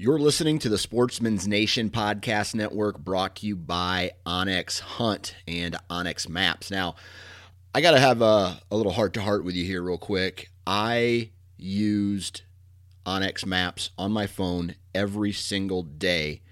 You're listening to the Sportsman's Nation Podcast Network brought to you by onX Hunt and onX Maps. Now, I got to have a, a little heart to heart with you here, real quick. I used Onyx Maps on my phone every single day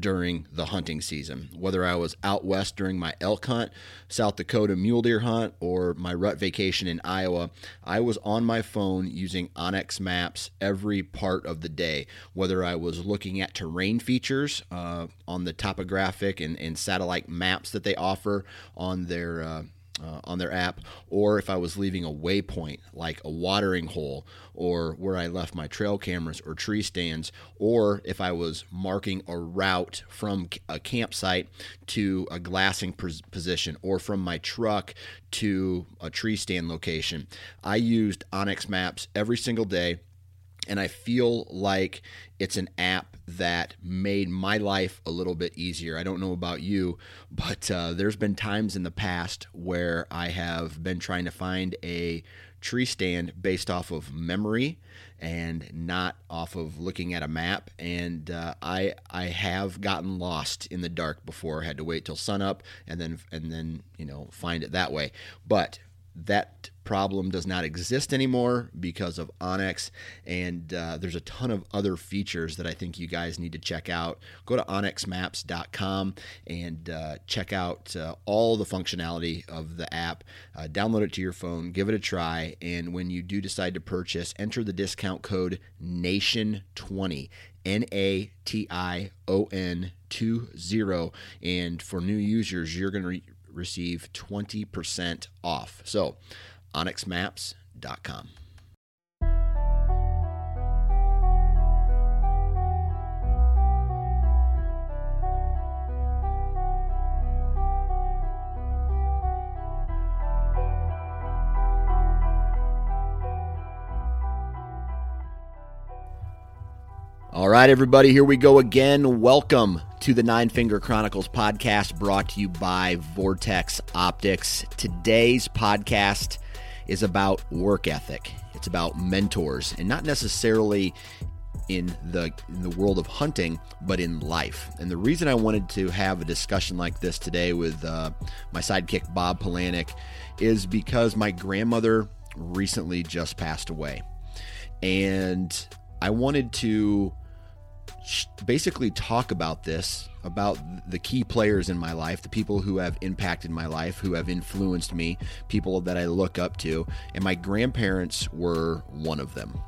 during the hunting season. Whether I was out west during my elk hunt, South Dakota mule deer hunt, or my rut vacation in Iowa, I was on my phone using onX Maps every part of the day. Whether I was looking at terrain features uh, on the topographic and, and, satellite maps that they offer on their uh, uh, on their app, or if I was leaving a waypoint like a watering hole, or where I left my trail cameras or tree stands, or if I was marking a route from a campsite to a glassing position, or from my truck to a tree stand location. I used onX Maps every single day and I feel like it's an app that made my life a little bit easier. I don't know about you, but uh, there's been times in the past where I have been trying to find a tree stand based off of memory and not off of looking at a map. And uh, I I have gotten lost in the dark before. Had to wait till sunup and then and then you know find it that way. But that problem does not exist anymore because of onX and uh, there's a ton of other features that i think you guys need to check out. Go to onxmaps.com and uh, check out uh, all the functionality of the app. Uh, download it to your phone give it a try and when you do decide to purchase enter the discount code nation20 n-a-t-i-o-n 20 and for new users you're going to re- receive 20% off. So, onxmaps.com. All right, everybody, here we go again. Welcome to the Nine Finger Chronicles podcast brought to you by Vortex Optics. Today's podcast is about work ethic, it's about mentors, and not necessarily in the in the world of hunting, but in life. And the reason I wanted to have a discussion like this today with uh, my sidekick Bob Polanic is because my grandmother recently just passed away, and I wanted to basically talk about this about the key players in my life, the people who have impacted my life, who have influenced me, people that I look up to, and my grandparents were one of them.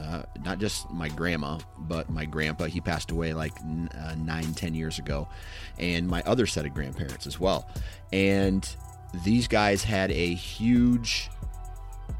Uh, not just my grandma, but my grandpa. He passed away like uh, nine, ten years ago, and my other set of grandparents as well. And these guys had a huge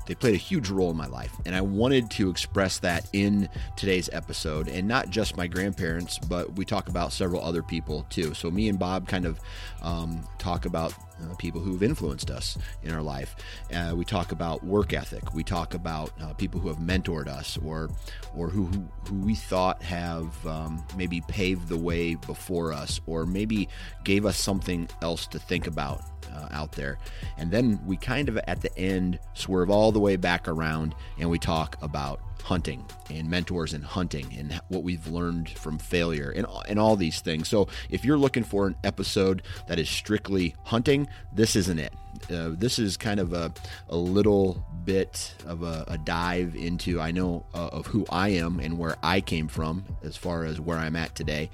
they played a huge role in my life. And I wanted to express that in today's episode. And not just my grandparents, but we talk about several other people too. So me and Bob kind of um, talk about uh, people who've influenced us in our life. Uh, we talk about work ethic. We talk about uh, people who have mentored us or or who, who, who we thought have um, maybe paved the way before us or maybe gave us something else to think about uh, out there. And then we kind of at the end swerve all the way back around and we talk about hunting and mentors and hunting and what we've learned from failure and, and all these things. So if you're looking for an episode that is strictly hunting, this isn't it. Uh, this is kind of a, a little bit of a, a dive into I know uh, of who I am and where I came from as far as where I'm at today.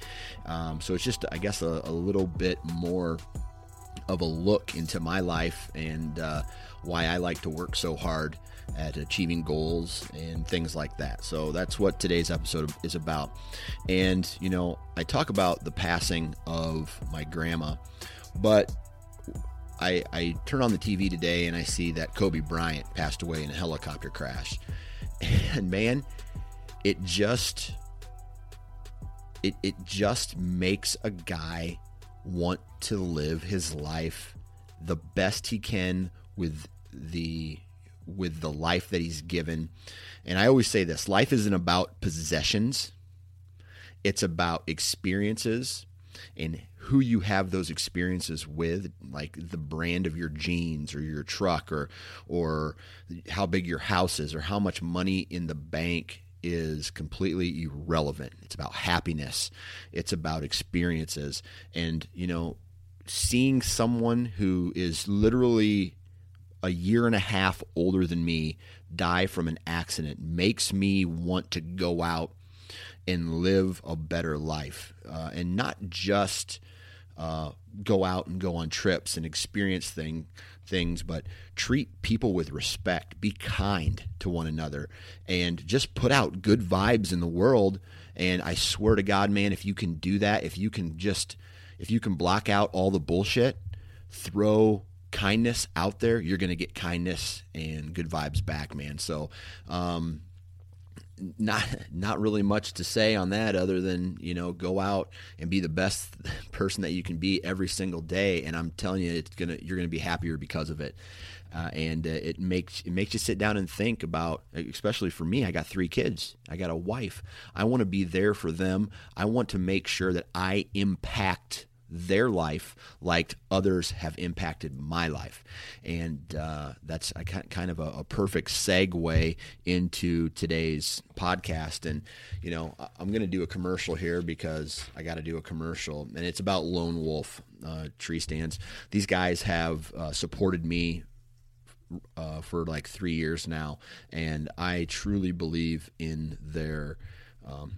Um, so it's just I guess a, a little bit more of a look into my life and uh, why I like to work so hard at achieving goals and things like that. So that's what today's episode is about. And, you know, I talk about the passing of my grandma, but I, I turn on the TV today and I see that Kobe Bryant passed away in a helicopter crash. And man, it just it, it just makes a guy want to live his life the best he can with the with the life that he's given. And I always say this, life isn't about possessions. It's about experiences and who you have those experiences with, like the brand of your jeans or your truck or or how big your house is or how much money in the bank is completely irrelevant. It's about happiness. It's about experiences. And, you know, seeing someone who is literally a year and a half older than me die from an accident makes me want to go out and live a better life uh, and not just uh, go out and go on trips and experience thing, things, but treat people with respect, be kind to one another, and just put out good vibes in the world. And I swear to God, man, if you can do that, if you can just, if you can block out all the bullshit, throw kindness out there, you're going to get kindness and good vibes back, man. So, um, not not really much to say on that other than you know go out and be the best person that you can be every single day. And i'm telling you it's gonna you're gonna be happier because of it. Uh, and uh, it makes it makes you sit down and think about especially for me i got three kids. I got a wife. I want to be there for them. I want to make sure that i impact their life like others have impacted my life. And uh, that's a, kind of a, a, perfect segue into today's podcast. And, you know, I'm going to do a commercial here because I got to do a commercial, and it's about Lone Wolf uh, tree stands. These guys have uh, supported me uh, for like three years now, and I truly believe in their um,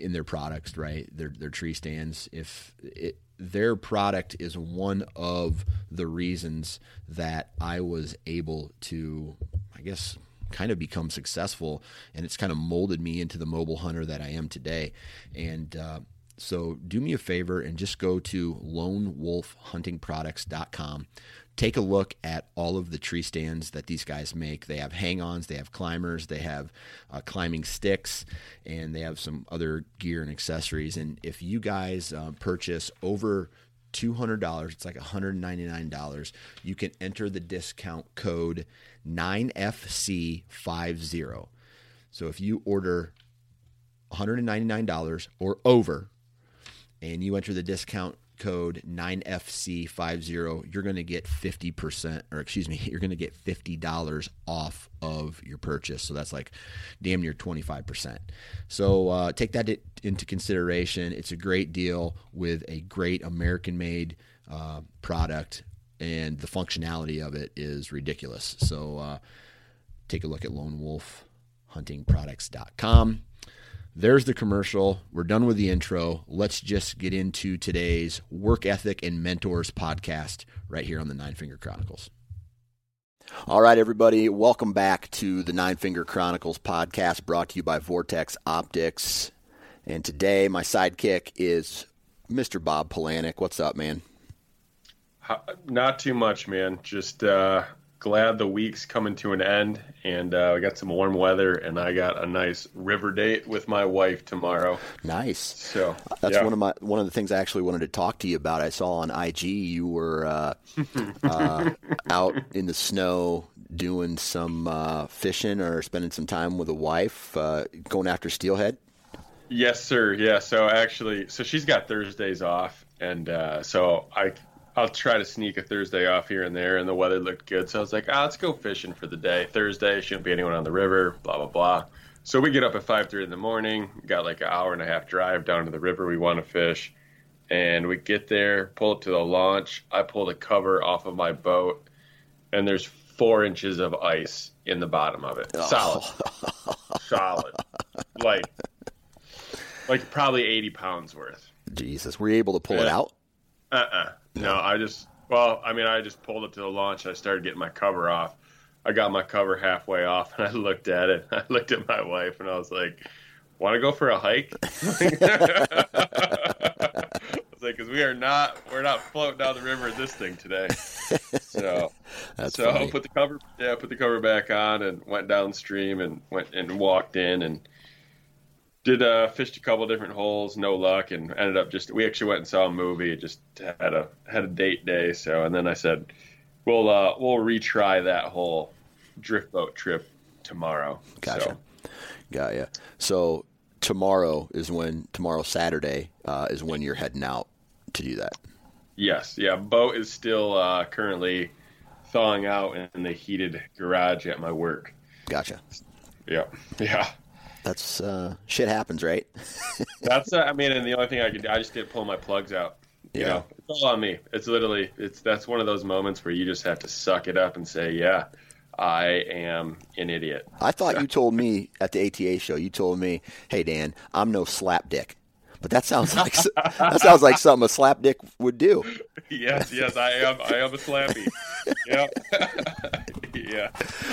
in their products. Right, their their tree stands. If it, their product is one of the reasons that I was able to, I guess, kind of become successful, and it's kind of molded me into the mobile hunter that I am today. And uh, so, do me a favor and just go to lonewolfhuntingproducts.com take a look at all of the tree stands that these guys make. They have hang ons, they have climbers, they have uh, climbing sticks, and they have some other gear and accessories. And if you guys uh, purchase over $200, it's like $199, you can enter the discount code 9FC50. So if you order $199 or over, and you enter the discount code 9FC50, you're going to get 50%, or excuse me, you're going to get $50 off of your purchase. So that's like damn near 25%. So uh, take that into consideration. It's a great deal with a great American made uh, product, and the functionality of it is ridiculous. So uh, take a look at Lone Wolf lonewolfhuntingproducts.com there's the commercial. We're done with the intro. Let's just get into today's Work Ethic and Mentors podcast right here on the Nine Finger Chronicles. All right, everybody, welcome back to the Nine Finger Chronicles podcast brought to you by Vortex Optics. And today, my sidekick is Mr. Bob Polanic. What's up, man? Not too much, man. Just uh, glad the week's coming to an end and uh, we got some warm weather and I got a nice river date with my wife tomorrow. Nice. So that's yeah. one of my one of the things I actually wanted to talk to you about. I saw on IG you were uh, uh, out in the snow doing some uh, fishing or spending some time with a wife, uh, going after steelhead. Yes, sir. Yeah. So actually, so she's got Thursdays off, and uh, so I I'll try to sneak a Thursday off here and there, and the weather looked good, so I was like, ah, let's go fishing for the day. Thursday shouldn't be anyone on the river, blah blah blah. So we get up at five thirty in the morning, got like an hour and a half drive down to the river we want to fish, and we get there, pull up to the launch. I pull the cover off of my boat, and there's four inches of ice in the bottom of it, oh. solid, solid, like like probably eighty pounds worth. Jesus, were you able to pull yeah. it out? Uh uh no, I just Well, I mean, I just pulled it to the launch and I started getting my cover off. I got my cover halfway off and I looked at it. I looked at my wife and I was like, "Want to go for a hike?" I was like, because we are not, we're not floating down the river in this thing today. So, That's so funny. put the cover, yeah, put the cover back on and went downstream and went and walked in and did uh fished a couple different holes, no luck, and ended up just we actually went and saw a movie. Just had a had a date day, so and then I said, we'll uh we'll retry that whole drift boat trip tomorrow. Gotcha. So, Got ya. So tomorrow is when tomorrow Saturday uh, is when you're heading out to do that. yes, yeah, boat is still uh currently thawing out in the heated garage at my work. Gotcha. Yeah, yeah. That's uh, shit happens, right? That's uh, I mean, and the only thing I could I just didn't pull my plugs out. You Yeah. know, it's all on me. It's literally it's that's one of those moments where you just have to suck it up and say, yeah, I am an idiot. I thought you told me at the ATA show. You told me, "Hey Dan, I'm no slap dick," but that sounds like that sounds like something a slap dick would do. yes, yes, I am. I am a slappy. yeah, yeah.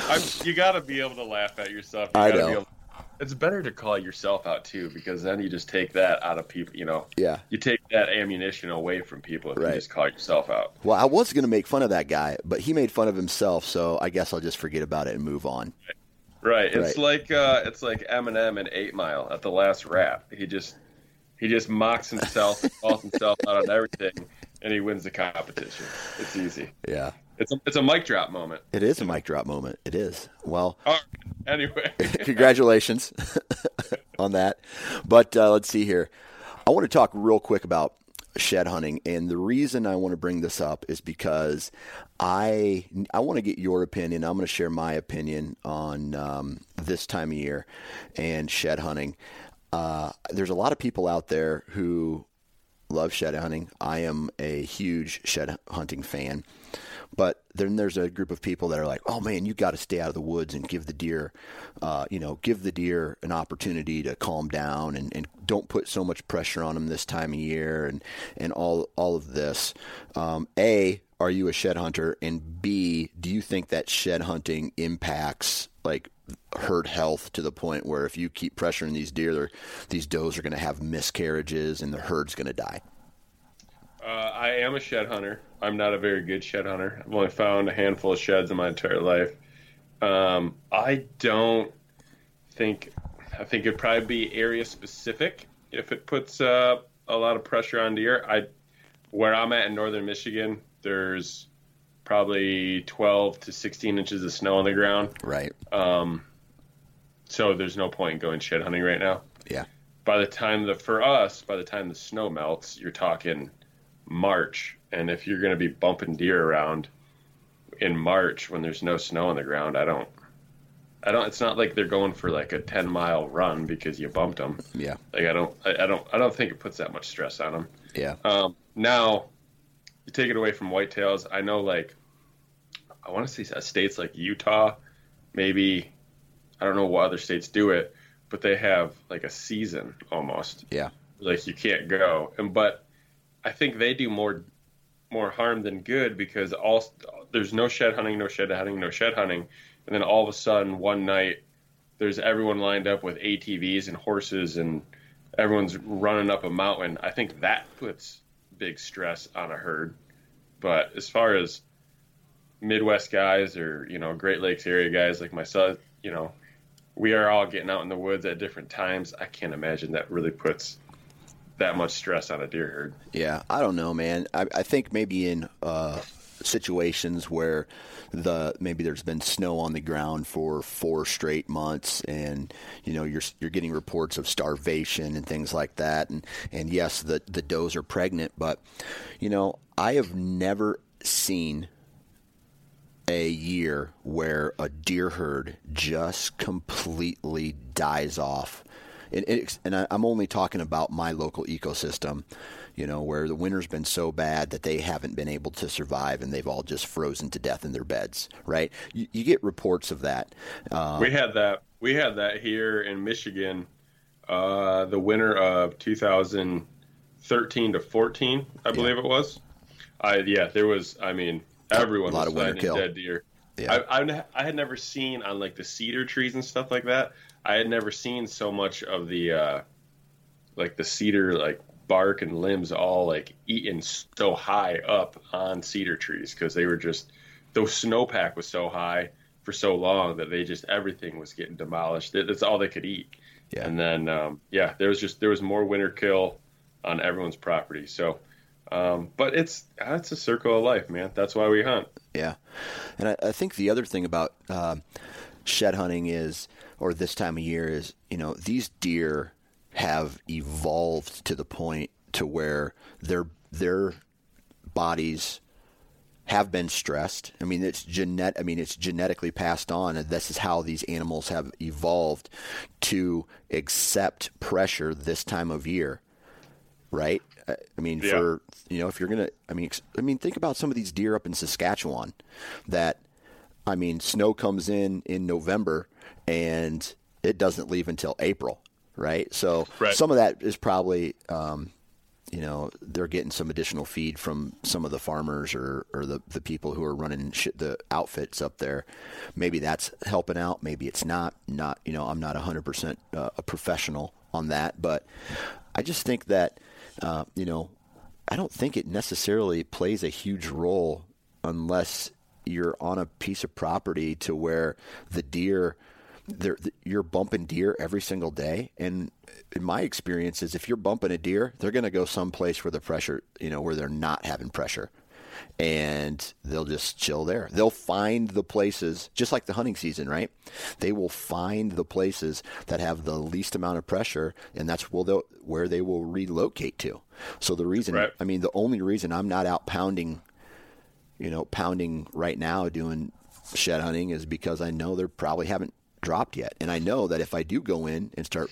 I'm, you got to be able to laugh at yourself. You I know. It's better to call yourself out too, because then you just take that out of people. You know, Yeah. you take that ammunition away from people if Right. you just call yourself out. Well, I was going to make fun of that guy, but he made fun of himself, so I guess I'll just forget about it and move on. Right. It's Right. like uh, it's like Eminem in Eight Mile at the last rap. He just he just mocks himself, calls himself out on everything, and he wins the competition. It's easy. Yeah. It's a, it's a mic drop moment. It is a mic drop moment. It is. Well, right. Anyway, congratulations on that. But uh, let's see here. I want to talk real quick about shed hunting, and the reason I want to bring this up is because I I want to get your opinion. I'm going to share my opinion on um, this time of year and shed hunting. Uh, there's a lot of people out there who love shed hunting. I am a huge shed hunting fan. But then there's a group of people that are like, "Oh man, you got to stay out of the woods and give the deer, uh, you know, give the deer an opportunity to calm down and, and don't put so much pressure on them this time of year and and all all of this." Um, a, are you a shed hunter? And B, do you think that shed hunting impacts like herd health to the point where if you keep pressuring these deer, these does are going to have miscarriages and the herd's going to die? Uh, I am a shed hunter. I'm not a very good shed hunter. I've only found a handful of sheds in my entire life. Um, I don't think. I think it'd probably be area specific if it puts uh, a lot of pressure on deer. I, where I'm at in northern Michigan, there's probably 12 to 16 inches of snow on the ground. Right. Um, so there's no point in going shed hunting right now. Yeah. By the time the for us, by the time the snow melts, you're talking March, and if you're going to be bumping deer around in March when there's no snow on the ground, I don't. I don't. It's not like they're going for like a ten mile run because you bumped them. Yeah. Like I don't. I, I don't. I don't think it puts that much stress on them. Yeah. Um, now, you take it away from whitetails. I know, like, I want to say states like Utah, maybe, I don't know what other states do it, but they have like a season almost. Yeah. Like you can't go, and but I think they do more more harm than good because all there's no shed hunting, no shed hunting, no shed hunting, and then all of a sudden one night there's everyone lined up with ATVs and horses and everyone's running up a mountain. I think that puts big stress on a herd. But as far as Midwest guys or you know Great Lakes area guys like myself, you know, we are all getting out in the woods at different times. I can't imagine that really puts that much stress on a deer herd. Yeah, I don't know, man. I, I think maybe in uh, situations where the maybe there's been snow on the ground for four straight months, and you know you're you're getting reports of starvation and things like that, and and yes, the the does are pregnant, but you know I have never seen a year where a deer herd just completely dies off. And, it, and I, I'm only talking about my local ecosystem, you know, where the winter's been so bad that they haven't been able to survive and they've all just frozen to death in their beds, right? You, you get reports of that. Uh, We had that. We had that here in Michigan, uh, the winter of 2013 to 14, I believe it was. I yeah, there was. I mean, everyone A lot was of winter kill. dead deer. Yeah. I, I I had never seen on like the cedar trees and stuff like that. I had never seen so much of the uh, like the cedar like bark and limbs all like eaten so high up on cedar trees because they were just the snowpack was so high for so long that they just everything was getting demolished. That's all they could eat. Yeah. And then um, yeah, there was just there was more winter kill on everyone's property. So, um, but it's that's a circle of life, man. That's why we hunt. Yeah, and I, I think the other thing about um shed hunting is, or this time of year is, you know, these deer have evolved to the point to where their their bodies have been stressed. I mean, it's genet. I mean, it's genetically passed on, and this is how these animals have evolved to accept pressure this time of year right? I I mean, Yeah. for you know, if you're gonna, I mean, ex- I mean, think about some of these deer up in Saskatchewan. That, I mean, snow comes in in November and it doesn't leave until April, right? So Right. some of that is probably, um, you know, they're getting some additional feed from some of the farmers or, or the, the people who are running shit, the outfits up there. Maybe that's helping out. Maybe it's not. Not, you know, I'm not 100% uh, a professional on that, but I just think that, uh, you know, I don't think it necessarily plays a huge role unless you're on a piece of property to where the deer you're bumping deer every single day and in my experience is if you're bumping a deer they're going to go someplace where the pressure you know where they're not having pressure and they'll just chill there. They'll find the places just like the hunting season right? They will find the places that have the least amount of pressure and that's where they'll, where they will relocate to. So the reason Right. i mean the only reason i'm not out pounding you know, pounding right now doing shed hunting is because I know they probably haven't dropped yet. And I know that if I do go in and start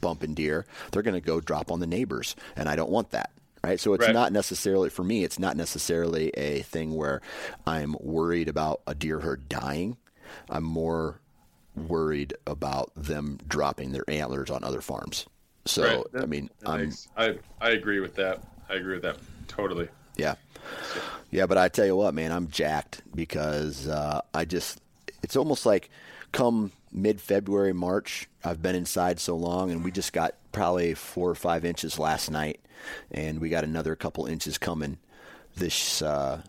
bumping deer, they're going to go drop on the neighbors. And I don't want that. Right. So it's Right. not necessarily, for me, it's not necessarily a thing where I'm worried about a deer herd dying. I'm more worried about them dropping their antlers on other farms. So, Right. I mean, I'm, I I agree with that. I agree with that totally. Yeah. Yeah, but I tell you what, man, I'm jacked because uh, I just, it's almost like come mid February, March, I've been inside so long, and we just got probably four or five inches last night, and we got another couple inches coming this, uh,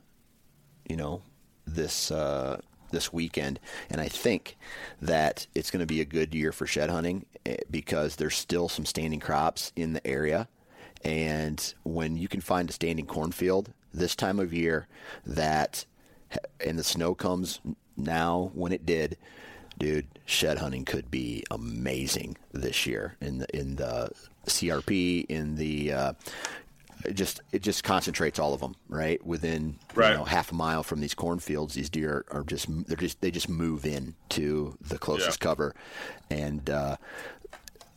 you know, this. Uh, this weekend, and I think that it's going to be a good year for shed hunting eh, because there's still some standing crops in the area, and when you can find a standing cornfield this time of year that and the snow comes now when it did dude shed hunting could be amazing this year in the in the crp in the uh, it just it just concentrates all of them right within Right. you know half a mile from these cornfields these deer are just they're just they just move in to the closest Yeah. cover and uh,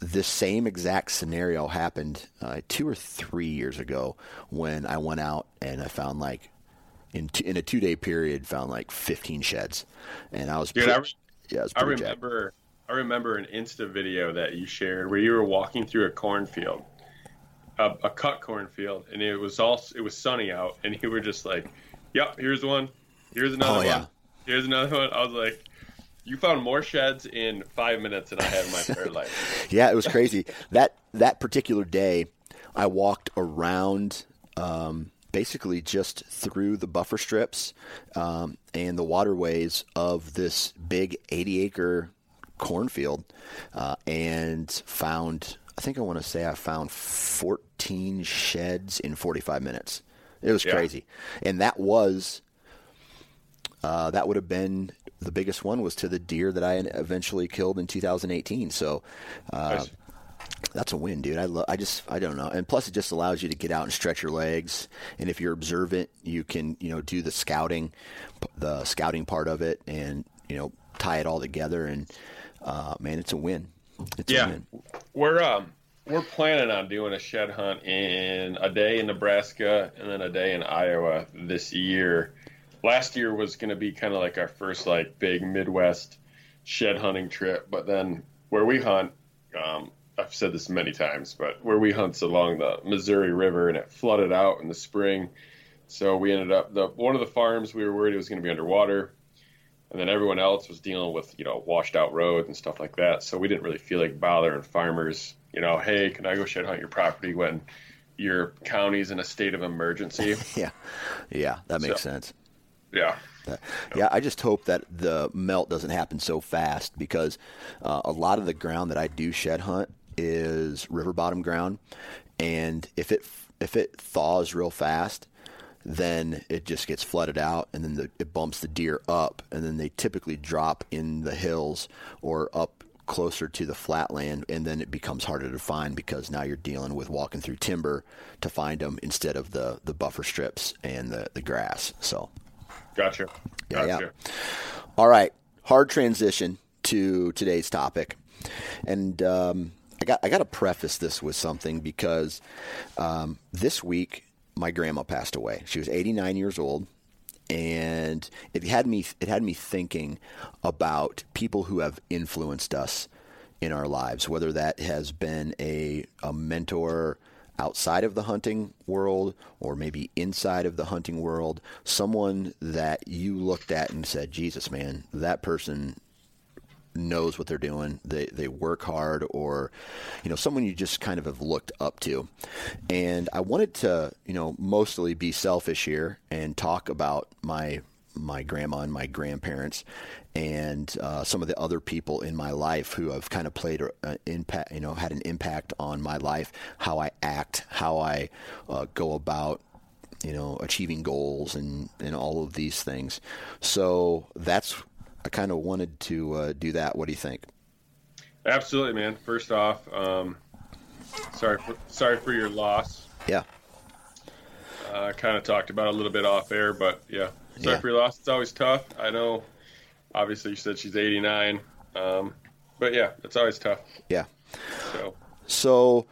this same exact scenario happened uh, two or three years ago when I went out and I found like in t- in a two day period found like 15 sheds, and I was Dude, pre- I re- yeah, I pretty jacked. remember I remember an Insta video that you shared where you were walking through a cornfield, a, a cut cornfield, and it was all it was sunny out, and you were just like, "Yep, here's one, here's another Oh, yeah. one, here's another one." I was like, "You found more sheds in five minutes than I had in my entire life." Yeah, it was crazy. that that particular day, I walked around um, basically just through the buffer strips um, and the waterways of this big 80 acre cornfield uh, and found. I think I want to say I found 14 sheds in 45 minutes. It was Yeah. crazy, and that was uh, that would have been the biggest one was to the deer that I eventually killed in 2018. So uh, Nice. That's a win, dude. I lo- I just I don't know, and plus it just allows you to get out and stretch your legs. And if you're observant, you can you know do the scouting, the scouting part of it, and you know tie it all together. And uh, man, it's a win. It's a win. we're um we're planning on doing a shed hunt in a day in Nebraska and then a day in Iowa this year. Last year was going to be kind of like our first like big Midwest shed hunting trip, but then where we hunt, um, I've said this many times, but where we hunt's along the Missouri River and it flooded out in the spring. So we ended up the one of the farms we were worried it was going to be underwater, and then everyone else was dealing with you know washed out roads and stuff like that. So we didn't really feel like bothering farmers. You know, hey, can I go shed hunt your property when your county's in a state of emergency? yeah, yeah, that makes So- sense. yeah. Yeah, I just hope that the melt doesn't happen so fast because uh, a lot of the ground that I do shed hunt is river bottom ground, and if it if it thaws real fast, then it just gets flooded out, and then the, it bumps the deer up, and then they typically drop in the hills or up closer to the flatland, and then it becomes harder to find because now you're dealing with walking through timber to find them instead of the the buffer strips and the the grass. So. Gotcha. Yeah, yeah. All right, hard transition to today's topic, and um, I got I got to preface this with something because um, this week my grandma passed away. She was 89 years old, and it had me it had me thinking about people who have influenced us in our lives, whether that has been a a mentor outside of the hunting world or maybe inside of the hunting world, someone that you looked at and said, "Jesus, man, that person knows what they're doing. They they work hard, or you know, someone you just kind of have looked up to. And I wanted to, you know, mostly be selfish here and talk about my my grandma and my grandparents and uh, some of the other people in my life who have kind of played an impact, you know, had an impact on my life, how I act, how I uh, go about you know, achieving goals and, and all of these things. So that's, I kind of wanted to uh, do that. What do you think? Absolutely, man. First off, um, sorry for sorry for your loss. Yeah. Uh, kind of talked about it a little bit off air, but yeah, sorry Yeah. for your loss. It's always tough. I know. Obviously, you said she's 89, um, but yeah, it's always tough. Yeah. So So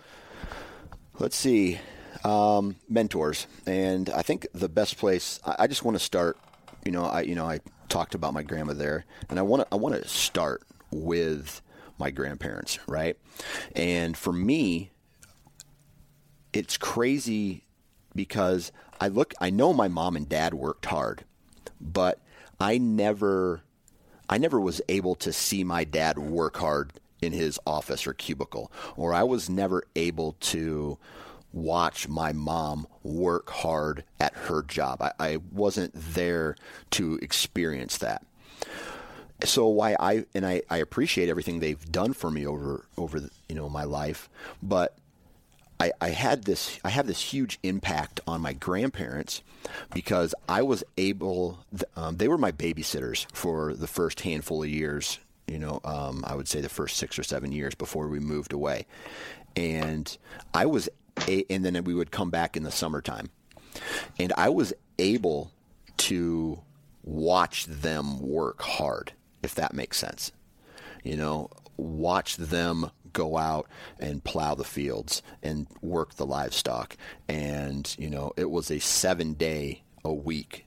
let's see. Um, mentors. And I think the best place, I, I just want to start, you know, I, you know, I talked about my grandma there and I want to, I want to start with my grandparents, right? And for me, it's crazy because I look, I know my mom and dad worked hard, but I never, I never was able to see my dad work hard in his office or cubicle, or I was never able to watch my mom work hard at her job. I, I wasn't there to experience that so why I and I, I appreciate everything they've done for me over over the, you know my life, but I, I had this I have this huge impact on my grandparents because I was able um, they were my babysitters for the first handful of years you know um, I would say the first six or seven years before we moved away and I was and then we would come back in the summertime and I was able to watch them work hard, if that makes sense. You know, watch them go out and plow the fields and work the livestock. And, you know, it was a seven day a week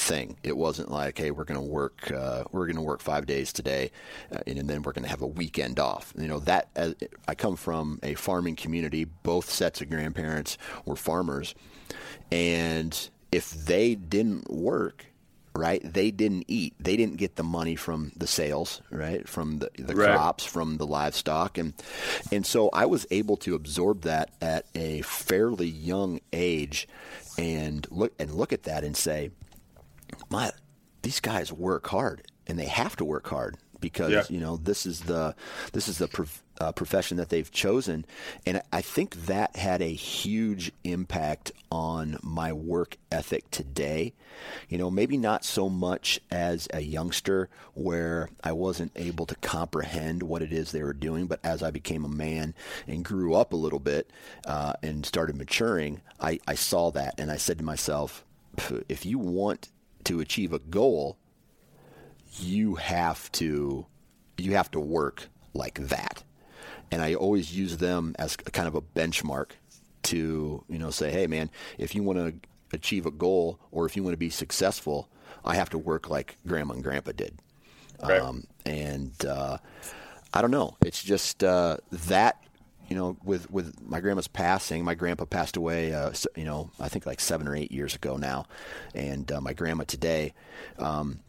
thing. It wasn't like, hey, we're going to work, uh, we're going to work five days today, uh, and, then we're going to have a weekend off. You know that uh, I come from a farming community. Both sets of grandparents were farmers, and if they didn't work, right, they didn't eat. They didn't get the money from the sales, right, from the, the Right. crops, from the livestock, and and so I was able to absorb that at a fairly young age, and look and look at that and say, my these guys work hard and they have to work hard because Yeah. you know this is the this is the prof, uh, profession that they've chosen and I think that had a huge impact on my work ethic today you know maybe not so much as a youngster where I wasn't able to comprehend what it is they were doing but as I became a man and grew up a little bit uh, and started maturing I, I saw that and I said to myself if you want to achieve a goal, you have to you have to work like that. And I always use them as kind of a benchmark to, you know, say, hey man, if you want to achieve a goal or if you want to be successful, I have to work like grandma and grandpa did. Right. Um, and uh, I don't know. It's just uh, that you know, with with my grandma's passing, my grandpa passed away, uh, you know, I think like seven or eight years ago now, and uh, my grandma today, um,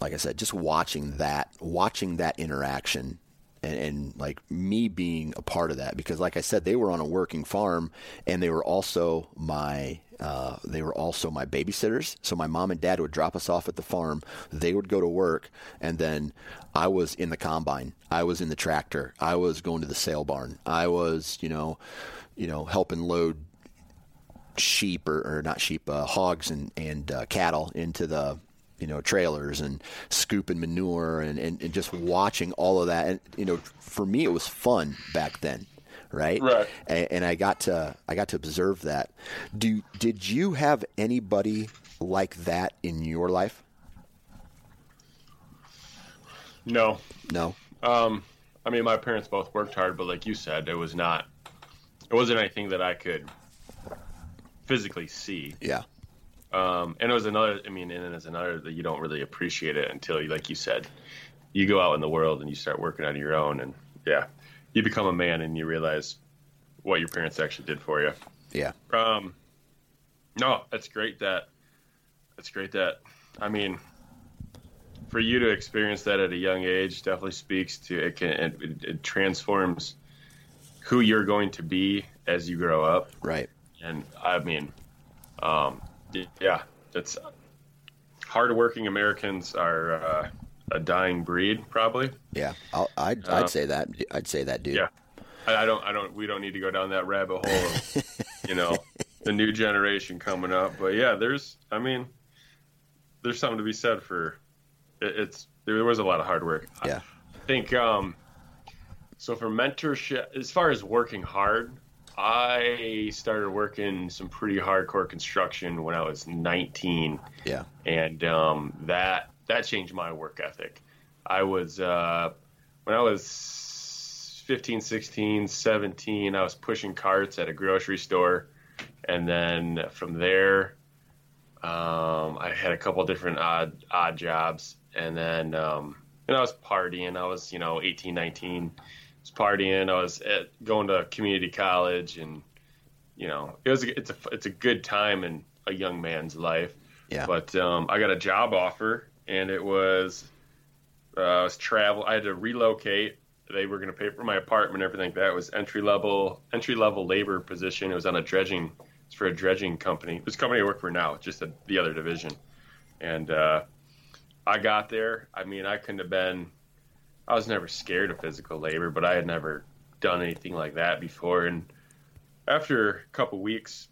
like I said, just watching that, watching that interaction and, and, like me being a part of that because like I said they were on a working farm and they were also my uh, they were also my babysitters. So my mom and dad would drop us off at the farm. They would go to work and then I was in the combine. I was in the tractor. I was going to the sale barn. I was you know you know helping load sheep or, or not sheep uh, hogs and and uh, cattle into the you know trailers and scooping manure and, and, and just watching all of that. And you know for me it was fun back then right? Right. And, and i got to i got to observe that. Do did you have anybody like that in your life? No. No? Um i mean my parents both worked hard but like you said it was not it wasn't anything that i could physically see. Yeah. Um, and it was another. I mean, and then it's another that you don't really appreciate it until, you, like you said, you go out in the world and you start working on your own, and yeah, you become a man and you realize what your parents actually did for you. Yeah. Um. No, that's great. That that's great. That I mean, for you to experience that at a young age definitely speaks to it. Can it, it transforms who you're going to be as you grow up. Right. And I mean, um, yeah, it's hardworking Americans are uh, a dying breed, probably. Yeah, i would I'd um, say that. I'd say that, dude. Yeah, I, I, don't. I don't. We don't need to go down that rabbit hole. Of, you know, the new generation coming up. But yeah, there's. I mean, there's something to be said for. It, it's there was a lot of hard work. Yeah, I think. Um, so for mentorship, as far as working hard, I started working some pretty hardcore construction when I was 19. Yeah. And um, that that changed my work ethic. I was uh, when I was 15, 16, 17, I was pushing carts at a grocery store, and then from there, um, I had a couple different odd odd jobs, and then um, and I was partying. I was you know 18, 19 I was partying. I was at, going to community college, and you know, it was it's a it's a good time in a young man's life. Yeah. But um, I got a job offer, and it was uh, I was travel. I had to relocate. They were going to pay for my apartment, everything. That was entry level entry level labor position. It was on a dredging. It's for a dredging company. This company I work for now, just a, the other division. And uh, I got there. I mean, I couldn't have been I was never scared of physical labor, but I had never done anything like that before. And after a couple weeks,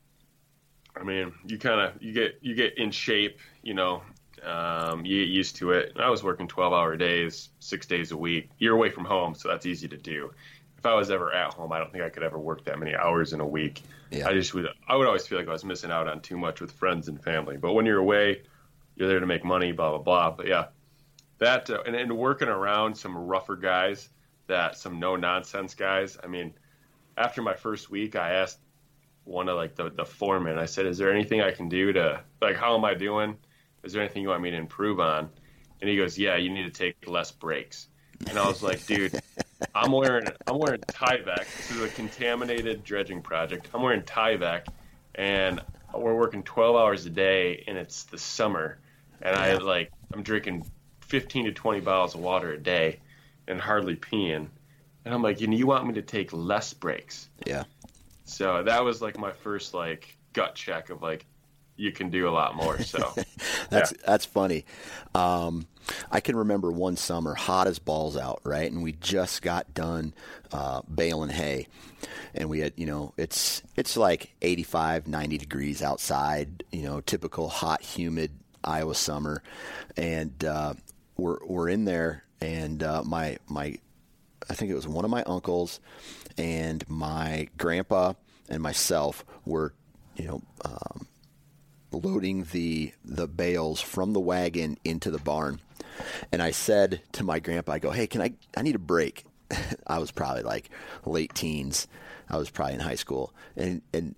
I mean, you kind of you get you get in shape, you know, um, you get used to it. I was working 12 hour days, six days a week. You're away from home, so that's easy to do. If I was ever at home, I don't think I could ever work that many hours in a week. Yeah. I just would I would always feel like I was missing out on too much with friends and family. But when you're away, you're there to make money, blah blah blah. But yeah, that uh, and, and working around some rougher guys, that some no nonsense guys. I mean, after my first week, I asked one of like the the foreman. I said, "Is there anything I can do to like how am I doing? Is there anything you want me to improve on?" And he goes, "Yeah, you need to take less breaks." And I was like, "Dude, I'm wearing I'm wearing Tyvek. This is a contaminated dredging project. I'm wearing Tyvek, and we're working 12 hours a day, and it's the summer, and I like I'm drinking 15 to 20 bottles of water a day and hardly peeing. And I'm like, you know, you want me to take less breaks. Yeah. So that was like my first like gut check of like, you can do a lot more. So that's yeah. that's funny. Um, I can remember one summer, hot as balls out, right? And we just got done uh, baling hay, and we had, you know, it's it's like 85, 90 degrees outside, you know, typical hot, humid Iowa summer, and uh, were were in there, and uh, my my I think it was one of my uncles and my grandpa and myself were, you know, um, loading the the bales from the wagon into the barn. And I said to my grandpa, I go, "Hey, can I? I need a break." I was probably like late teens. I was probably in high school, and and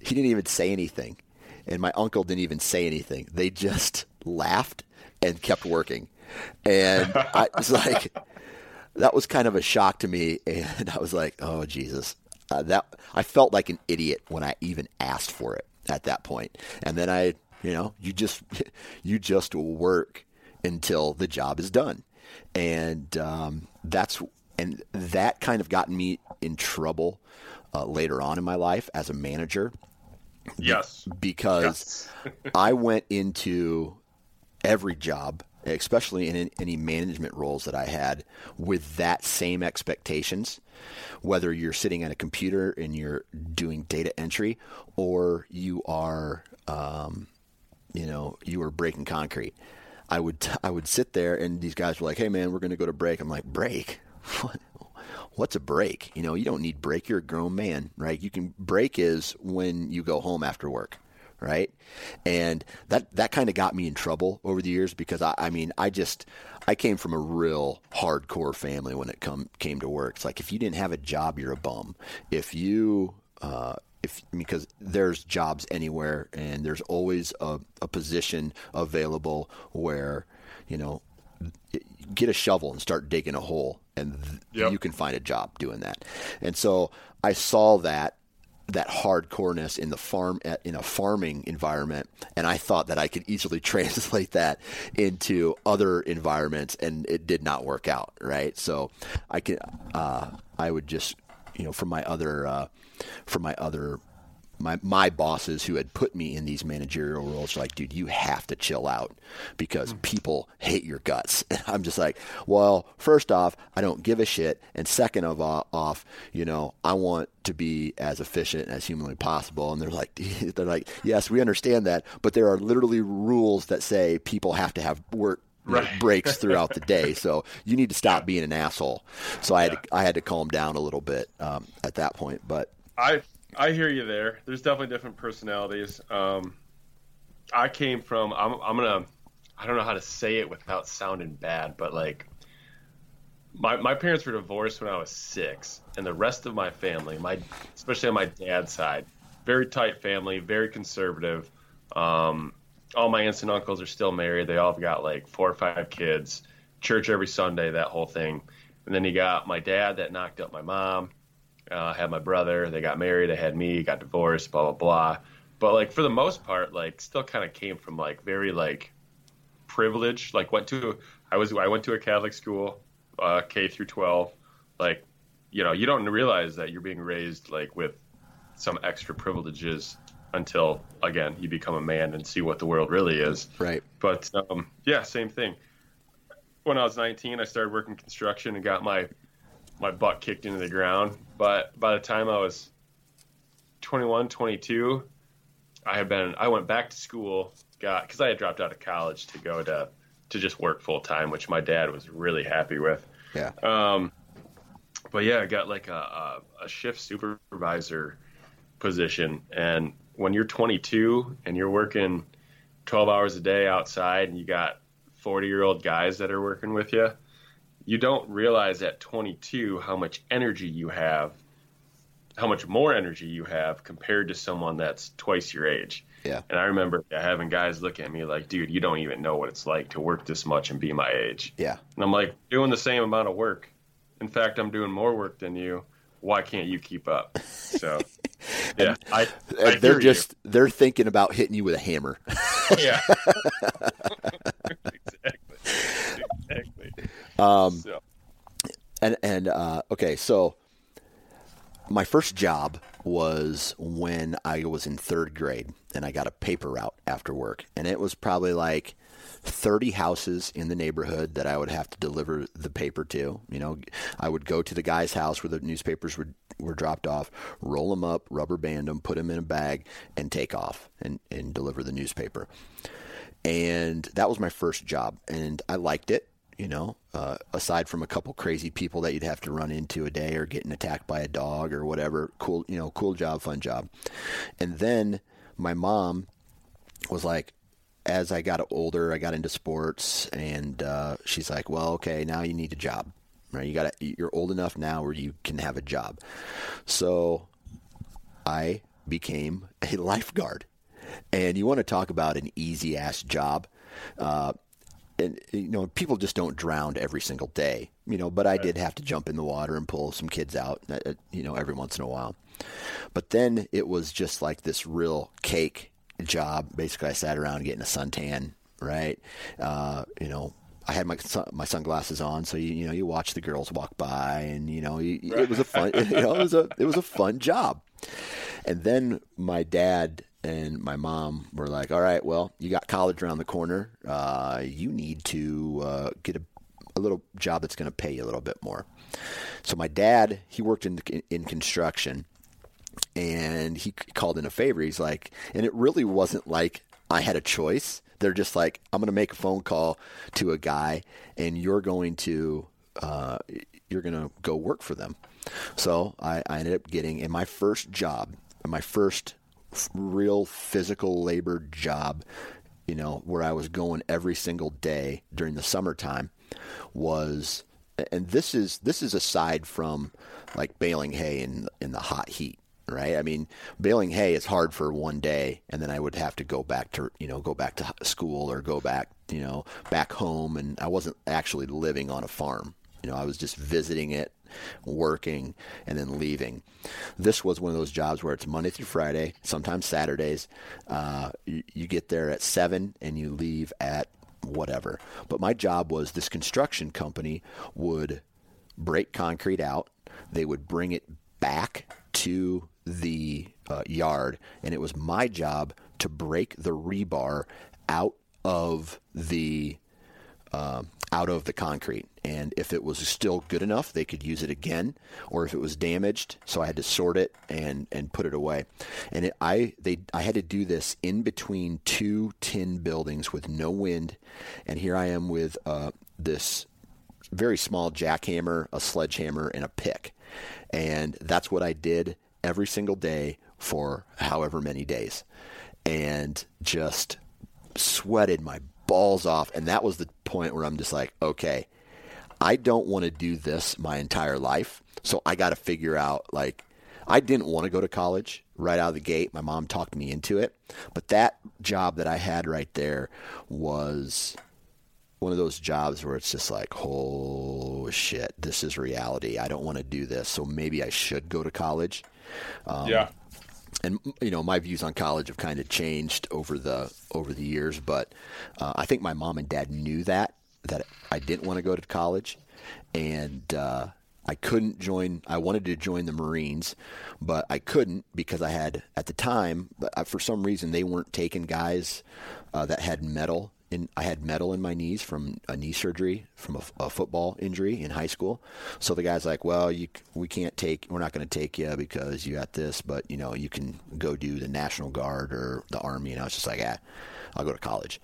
he didn't even say anything, and my uncle didn't even say anything. They just laughed and kept working and I was like, that was kind of a shock to me, and I was like, "Oh Jesus!" Uh, that I felt like an idiot when I even asked for it at that point. And then I, you know, you just you just work until the job is done, and um, that's and that kind of got me in trouble uh, later on in my life as a manager. Yes, because yes. I went into every job especially in any management roles that I had, with that same expectations. Whether you're sitting at a computer and you're doing data entry, or you are, um, you know, you are breaking concrete. I would I would sit there and these guys were like, "Hey man, we're going to go to break." I'm like, "Break? What's a break? You know, you don't need break. You're a grown man, right? You can break is when you go home after work." Right? And that that kind of got me in trouble over the years because I, I mean I just I came from a real hardcore family when it come came to work. It's like if you didn't have a job, you're a bum. If you uh, if because there's jobs anywhere and there's always a, a position available where you know get a shovel and start digging a hole and yep. you can find a job doing that and so i saw that that hardcoreness in the farm in a farming environment and I thought that I could easily translate that into other environments and it did not work out right? So I can uh, I would just you know from my other uh, from my other my my bosses who had put me in these managerial roles like, dude, you have to chill out because mm. people hate your guts. And I'm just like, well, first off, I don't give a shit, and second of all, off, you know, I want to be as efficient as humanly possible. And they're like, they're like, yes, we understand that, but there are literally rules that say people have to have work right. breaks throughout the day. So you need to stop being an asshole. So I had yeah. to, I had to calm down a little bit um, at that point. But I I hear you there. There's definitely different personalities. Um, I came from. I'm. I'm gonna. I don't know how to say it without sounding bad, but like, my my parents were divorced when I was six, and the rest of my family, my especially on my dad's side, very tight family, very conservative. Um, all my aunts and uncles are still married. They all have got like four or five kids. Church every Sunday, that whole thing. And then you got my dad that knocked up my mom uh, had my brother. They got married. I had me. Got divorced. Blah blah blah. But like for the most part, like still kind of came from like very like privileged. Like went to I was I went to a Catholic school, uh, K through twelve. Like you know you don't realize that you're being raised like with some extra privileges until again you become a man and see what the world really is. Right. But um, yeah, same thing. When I was 19, I started working construction and got my my butt kicked into the ground. But by the time I was 21, 22, I had been I went back to school, got because I had dropped out of college to go to to just work full time, which my dad was really happy with. Yeah. Um, but yeah, I got like a, a, a shift supervisor position, and when you're 22 and you're working 12 hours a day outside, and you got 40 year old guys that are working with you, you don't realize at 22 how much energy you have, how much more energy you have compared to someone that's twice your age. Yeah. And I remember having guys look at me like, dude, you don't even know what it's like to work this much and be my age. Yeah. And I'm like, doing the same amount of work. In fact, I'm doing more work than you. Why can't you keep up? So, yeah, I, I they're just you. they're thinking about hitting you with a hammer. yeah. Um, so. And and uh, okay, so my first job was when I was in third grade, and I got a paper route after work, and it was probably like. 30 houses in the neighborhood that I would have to deliver the paper to. You know, I would go to the guy's house where the newspapers were, were dropped off, roll them up, rubber band them, put them in a bag, and take off and, and deliver the newspaper. And that was my first job, and I liked it you know, uh, aside from a couple crazy people that you'd have to run into a day or getting attacked by a dog or whatever. Cool, you know, cool job, fun job. And then my mom was like, as I got older, I got into sports, and uh, she's like, "Well, okay, now you need a job, right? You got you're old enough now where you can have a job." So I became a lifeguard, and you want to talk about an easy ass job. Uh, and you know, people just don't drown every single day, you know. But I did have to jump in the water and pull some kids out, uh, you know, every once in a while. But then it was just like this real cake job. Basically, I sat around getting a suntan, right? Uh, you know, I had my my sunglasses on, so you you know you watch the girls walk by, and you know you, it was a fun you know it was a it was a fun job. And then my dad and my mom were like, "All right, well, you got college around the corner. Uh, you need to uh, get a, a little job that's going to pay you a little bit more." So my dad, he worked in in construction, and he called in a favor. He's like, and it really wasn't like I had a choice. They're just like, I'm going to make a phone call to a guy, and you're going to uh, you're going to go work for them. So I, I ended up getting in my first job, my first real physical labor job, you know, where I was going every single day during the summertime was and this is this is aside from like baling hay in in the hot heat right? I mean baling hay is hard for one day and then i would have to go back to you know go back to school or go back you know back home and i wasn't actually living on a farm. You know i was just visiting it working, and then leaving. This was one of those jobs where it's Monday through Friday, sometimes Saturdays. Uh, you, you get there at 7 and you leave at whatever. But my job was this construction company would break concrete out, they would bring it back to the uh, yard, and it was my job to break the rebar out of the uh, out of the concrete. And if it was still good enough, they could use it again. Or if it was damaged, so I had to sort it and, and put it away. And it, I they I had to do this in between two tin buildings with no wind. And here I am with uh, this very small jackhammer, a sledgehammer, and a pick. And that's what I did every single day for however many days. And just sweated my balls off. And that was the point where I'm just like, okay, I don't want to do this my entire life. So I got to figure out, like, I didn't want to go to college right out of the gate. My mom talked me into it. But that job that I had right there was one of those jobs where it's just like, oh shit, this is reality. I don't want to do this. So maybe I should go to college. Um, yeah and you know my views on college have kind of changed over the over the years, but uh, I think my mom and dad knew that that I didn't want to go to college, and uh, I couldn't join. I wanted to join the Marines, but I couldn't because I had at the time, uh, for some reason, they weren't taking guys uh, that had metal in, I had metal in my knees from a knee surgery from a, a, football injury in high school. So the guy's like, "Well, you we can't take we're not going to take you because you got this, but you know you can go do the National Guard or the Army." And I was just like, "Ah, I'll go to college."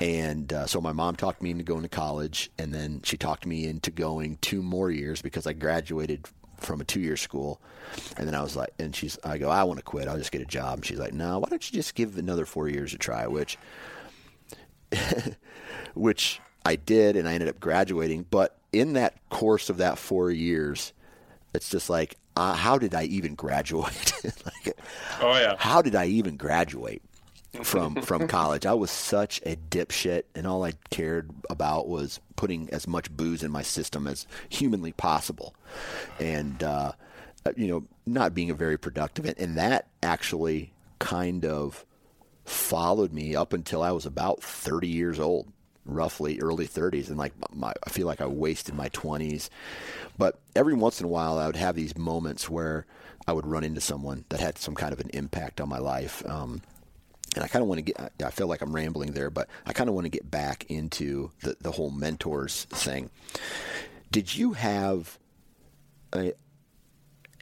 And uh, so my mom talked me into going to college, and then she talked me into going two more years because I graduated from a two-year school, and then I was like, and she's, I go, I want to quit. I'll just get a job. And she's like, No, why don't you just give another four years a try? Which which I did, and I ended up graduating. But in that course of that four years, it's just like, uh, how did I even graduate? like, oh yeah, how did I even graduate from from college? I was such a dipshit, and all I cared about was putting as much booze in my system as humanly possible, and uh, you know, not being a very productive. And that actually kind of followed me up until I was about 30 years old, roughly early 30s, and like my, I feel like I wasted my 20s. But every once in a while, I would have these moments where I would run into someone that had some kind of an impact on my life. Um, and I kind of want to get, I feel like I'm rambling there, but I kind of want to get back into the, the whole mentors thing. Did you have a,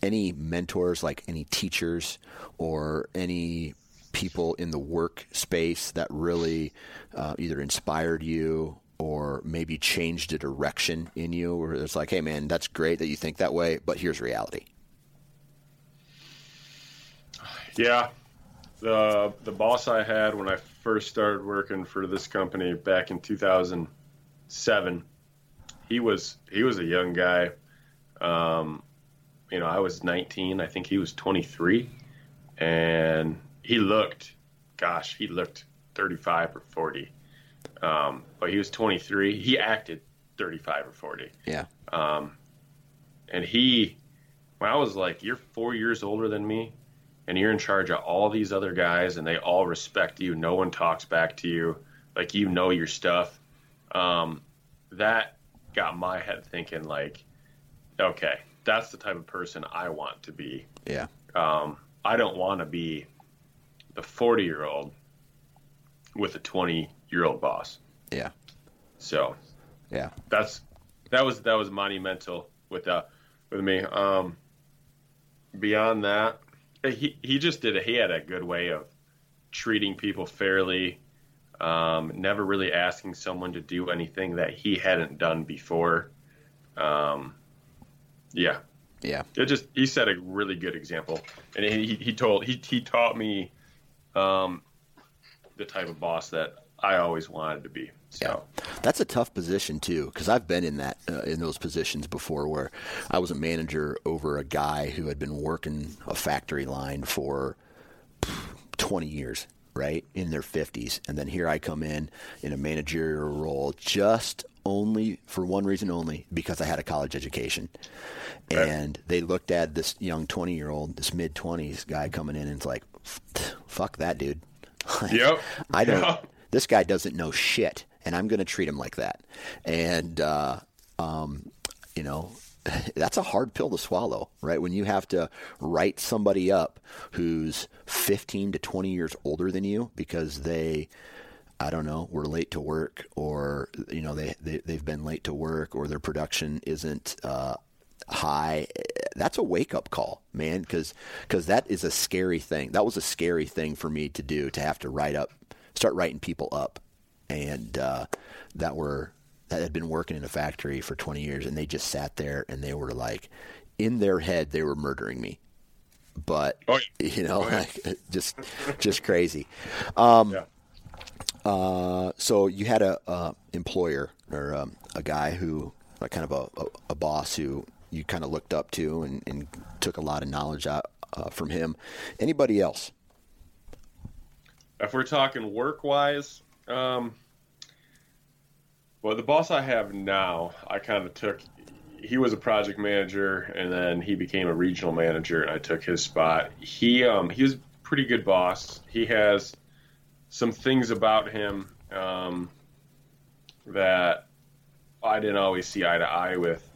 any mentors, like any teachers or any people in the workspace that really uh, either inspired you or maybe changed a direction in you where it's like, hey, man, that's great that you think that way, but here's reality? Yeah. The, the boss I had when I first started working for this company back in 2007, he was he was a young guy. Um, you know, I was 19. I think he was 23, and he looked, gosh, he looked 35 or 40. Um, but he was 23. He acted 35 or 40. Yeah. Um, and he, when I was like, you're four years older than me, and you're in charge of all these other guys, and they all respect you. No one talks back to you. Like, you know your stuff. Um, that got my head thinking, like, okay, that's the type of person I want to be. Yeah. Um, I don't want to be the 40 year old with a 20 year old boss. Yeah. So Yeah. that's that was that was monumental with uh with me. Um, beyond that, he he just did it. He had a good way of treating people fairly. Um, never really asking someone to do anything that he hadn't done before. Um, yeah, Yeah. it just he set a really good example, and he he told he he taught me um, the type of boss that I always wanted to be. So That's a tough position too, because I've been in that uh, in those positions before, where I was a manager over a guy who had been working a factory line for twenty years, right in their fifties, and then here I come in in a managerial role, just only for one reason only, because I had a college education, Right. and they looked at this young twenty year old, this mid twenties guy coming in, and it's like, fuck that dude. Yep. I don't. Yeah. This guy doesn't know shit, and I'm going to treat him like that. And uh, um, you know, that's a hard pill to swallow, right? When you have to write somebody up who's 15 to 20 years older than you because they. I don't know, were late to work, or you know they, they they've been late to work, or their production isn't uh, high. That's a wake up call, man, because cuz that is a scary thing. That was a scary thing for me to do to have to write up, start writing people up, and uh, that were that had been working in a factory for 20 years, and they just sat there and they were like, in their head, they were murdering me, but Oh, you know, like, just just crazy. Um, yeah. uh, so you had a, uh employer or um, a guy who, like, kind of a, a, a boss who you kind of looked up to and, and took a lot of knowledge out uh, from him. Anybody else? If we're talking work wise, um, well, the boss I have now, I kind of took. He was a project manager, and then he became a regional manager, and I took his spot. He um, he was a pretty good boss. He has some things about him um, that I didn't always see eye to eye with.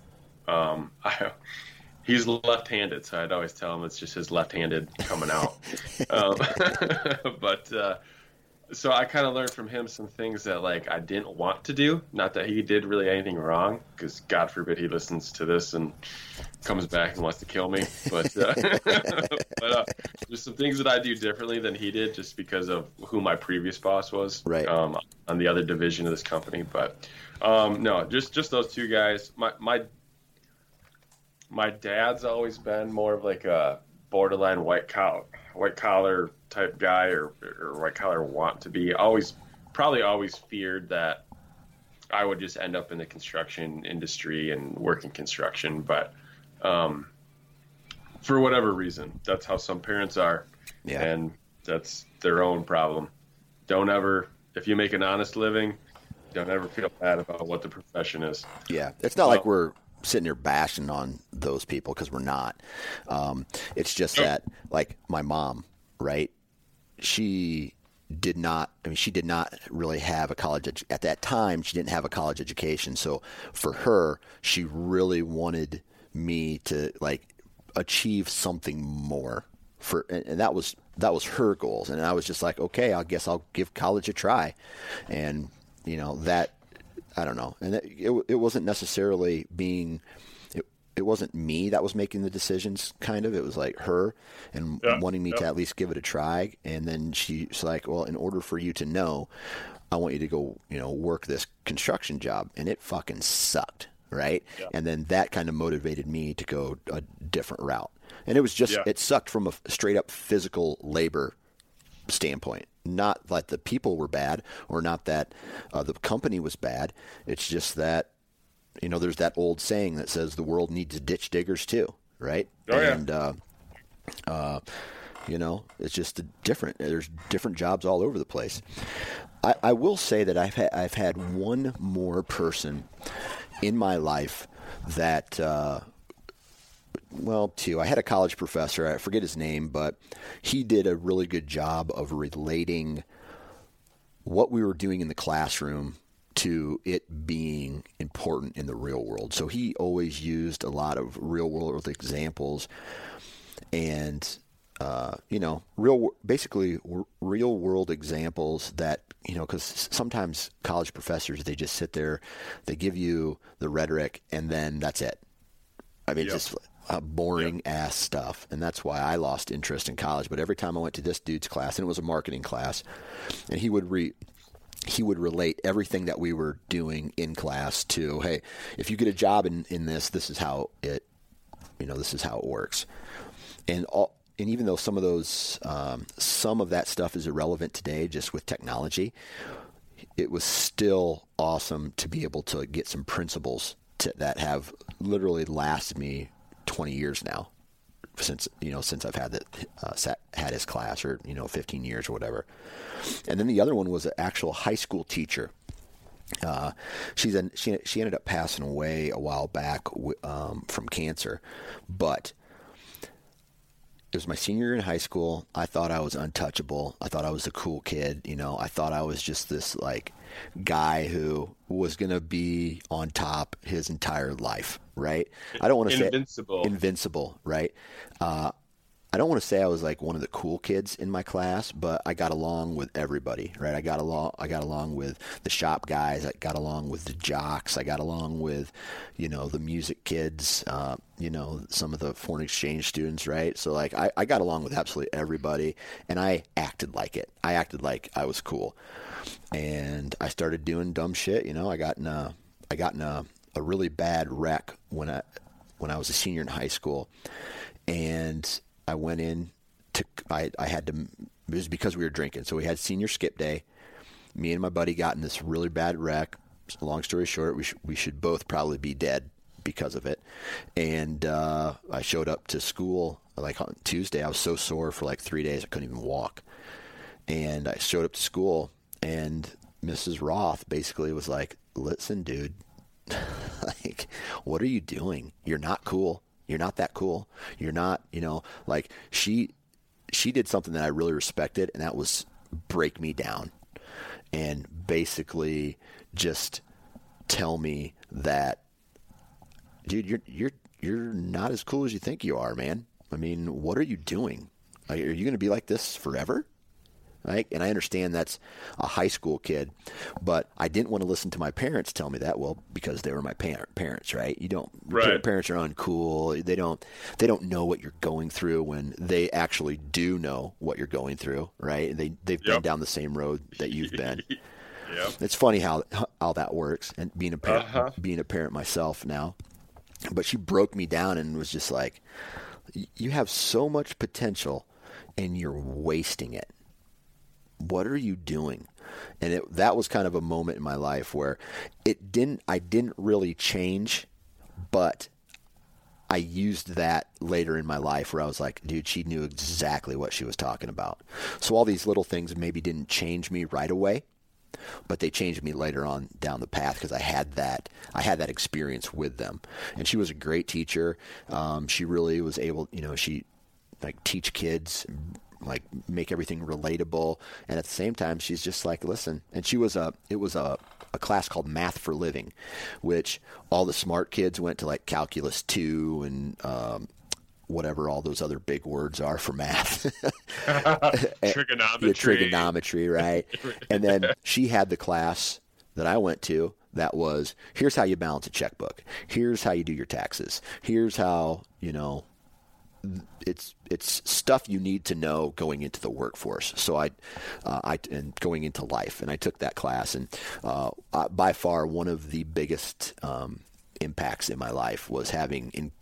Um, I, he's left-handed, so I'd always tell him it's just his left-handed coming out. um, but uh, so I kind of learned from him some things that like I didn't want to do. Not that he did really anything wrong, because God forbid he listens to this and comes back and wants to kill me. But uh, but uh, there's some things that I do differently than he did, just because of who my previous boss was. Right. Um, on the other division of this company, but um, no, just just those two guys. My my my dad's always been more of like a borderline white collar white collar type guy or, or white collar want to be. Always probably always feared that I would just end up in the construction industry and work in construction. But um, for whatever reason that's how some parents are. Yeah. and that's their own problem. Don't ever if you make an honest living don't ever feel bad about what the profession is. Yeah, it's not like we're sitting here bashing on those people because we're not. Um, it's just that, like my mom, right? She did not. I mean, she did not really have a college edu- at that time. She didn't have a college education, so for her, she really wanted me to like achieve something more. For and, and that was that was her goals, and I was just like, okay, I guess I'll give college a try, and you know that I don't know, and it, it, it wasn't necessarily being. It, it wasn't me that was making the decisions. Kind of, it was like her and Yeah, wanting me to at least give it a try. And then she's like, "Well, in order for you to know, I want you to go, you know, work this construction job." And it fucking sucked, right? Yeah. And then that kind of motivated me to go a different route. And it was just Yeah. it sucked from a straight up physical labor standpoint. Not that the people were bad or not that uh, the company was bad. It's just that, you know, there's that old saying that says the world needs ditch diggers too, right? Oh, yeah. And, uh, uh, You know, it's just different. There's different jobs all over the place. I, I will say that I've had I've had one more person in my life that. Well, two. I had a college professor. I forget his name, but he did a really good job of relating what we were doing in the classroom to it being important in the real world. So he always used a lot of real world examples and uh, you know, real basically real world examples that you know because sometimes college professors they just sit there, they give you the rhetoric and then that's it. I mean, yep. just uh, boring yep. ass stuff, and that's why I lost interest in college. But every time I went to this dude's class, and it was a marketing class, and he would read he would relate everything that we were doing in class to, hey, if you get a job in, in this, this is how it, you know, this is how it works. And all, and even though some of those, um, some of that stuff is irrelevant today, just with technology, it was still awesome to be able to get some principles to, that have literally lasted me 20 years now since you know since I've had that uh, sat, had his class or you know 15 years or whatever. And then the other one was an actual high school teacher. Uh, she's an, she she ended up passing away a while back um, from cancer, but it was my senior year in high school. I thought I was untouchable. I thought I was a cool kid. You know, I thought I was just this like guy who was going to be on top his entire life, right? I don't want to say invincible. Invincible, right? Uh, I don't want to say I was like one of the cool kids in my class, but I got along with everybody, right? I got along I got along with the shop guys, I got along with the jocks, I got along with, you know, the music kids, uh, you know, some of the foreign exchange students, right? So like I, I got along with absolutely everybody and I acted like it. I acted like I was cool. And I started doing dumb shit, you know, I got in a I got in a, a really bad wreck when I when I was a senior in high school. And I went in to I I had to it was because we were drinking. So we had senior skip day. Me and my buddy got in this really bad wreck. Long story short, we sh- we should both probably be dead because of it. And uh, I showed up to school like on Tuesday. I was so sore for like three days I couldn't even walk. And I showed up to school, and Mrs. Roth basically was like, "Listen, dude, like, what are you doing? You're not cool. You're not that cool. You're not, you know, like she she did something that I really respected and that was break me down and basically just tell me that dude, you're you're you're not as cool as you think you are, man. I mean, what are you doing? Are you going to be like this forever? Right? And I understand that's a high school kid, but I didn't want to listen to my parents tell me that. Well, because they were my parents, right? You don't. Right. Parents are uncool. They don't. They don't know what you're going through when they actually do know what you're going through, right? They they've yep. been down the same road that you've been. yep. It's funny how how that works, and being a parent, uh-huh. being a parent myself now. But she broke me down and was just like, "You have so much potential, and you're wasting it." What are you doing? And it, that was kind of a moment in my life where it didn't, I didn't really change, but I used that later in my life where I was like, dude, she knew exactly what she was talking about. So all these little things maybe didn't change me right away, but they changed me later on down the path because I had that I had that experience with them. And she was a great teacher. Um, she really was able, you know, she like teach kids like make everything relatable. And at the same time she's just like listen and she was a it was a a class called math for living which all the smart kids went to like calculus 2 and um, whatever all those other big words are for math. Trigonometry. Trigonometry right? And then she had the class that I went to that was here's how you balance a checkbook. Here's how you do your taxes. Here's how you know it's it's stuff you need to know going into the workforce. So I, uh, I and going into life, and I took that class, and uh, by far one of the biggest um, impacts in my life was having, in,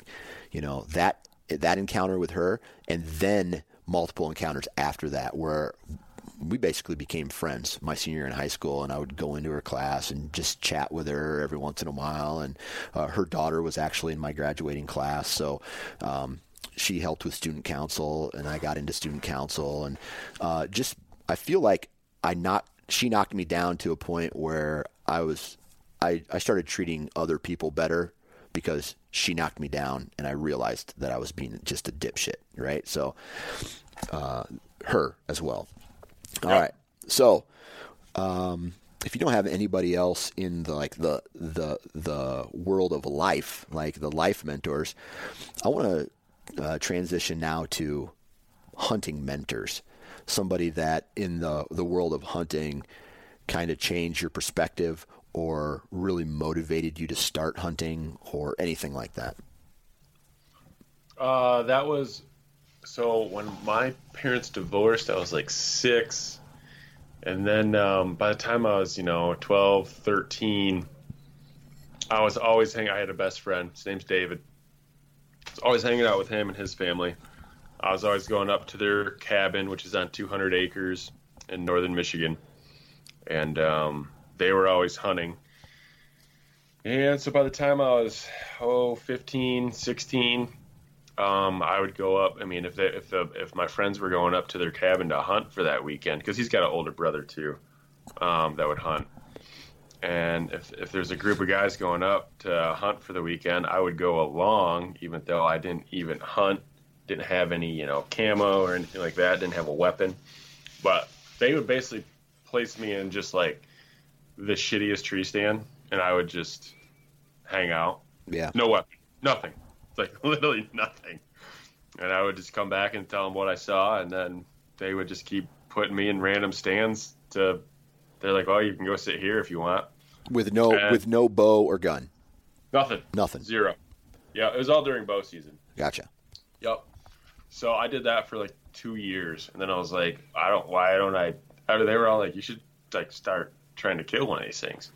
you know, that that encounter with her, and then multiple encounters after that, where we basically became friends my senior year in high school. And I would go into her class and just chat with her every once in a while. And uh, her daughter was actually in my graduating class. So um, she helped with student council, and I got into student council, and uh, just I feel like I not she knocked me down to a point where I was I, I started treating other people better because she knocked me down and I realized that I was being just a dipshit, right? So, uh, her as well. All right. So, um, if you don't have anybody else in the like the the the world of life, like the life mentors, I want to uh, transition now to hunting mentors. Somebody that in the the world of hunting kind of changed your perspective or really motivated you to start hunting or anything like that? Uh, that was so when my parents divorced, I was like six. And then um, by the time I was, you know, 12, 13, I was always hanging. I had a best friend. His name's David. Was always hanging out with him and his family. I was always going up to their cabin, which is on 200 acres in northern Michigan. And um, they were always hunting. And so by the time I was, oh, 15, 16, um, I would go up. I mean, if they, if the, if my friends were going up to their cabin to hunt for that weekend, because he's got an older brother too, um, that would hunt. And if if there's a group of guys going up to hunt for the weekend, I would go along, even though I didn't even hunt, didn't have any you know camo or anything like that, didn't have a weapon. But they would basically place me in just like the shittiest tree stand, and I would just hang out. Yeah. No weapon, nothing. It's Like literally nothing. And I would just come back and tell them what I saw, and then they would just keep putting me in random stands. To they're like, "Oh, you can go sit here if you want." With no And- with no bow or gun. Nothing. Nothing. Zero. Yeah, it was all during bow season. Gotcha. Yep. So I did that for like two years, and then I was like, I don't. Why don't I? After they were all like, you should like start trying to kill one of these things.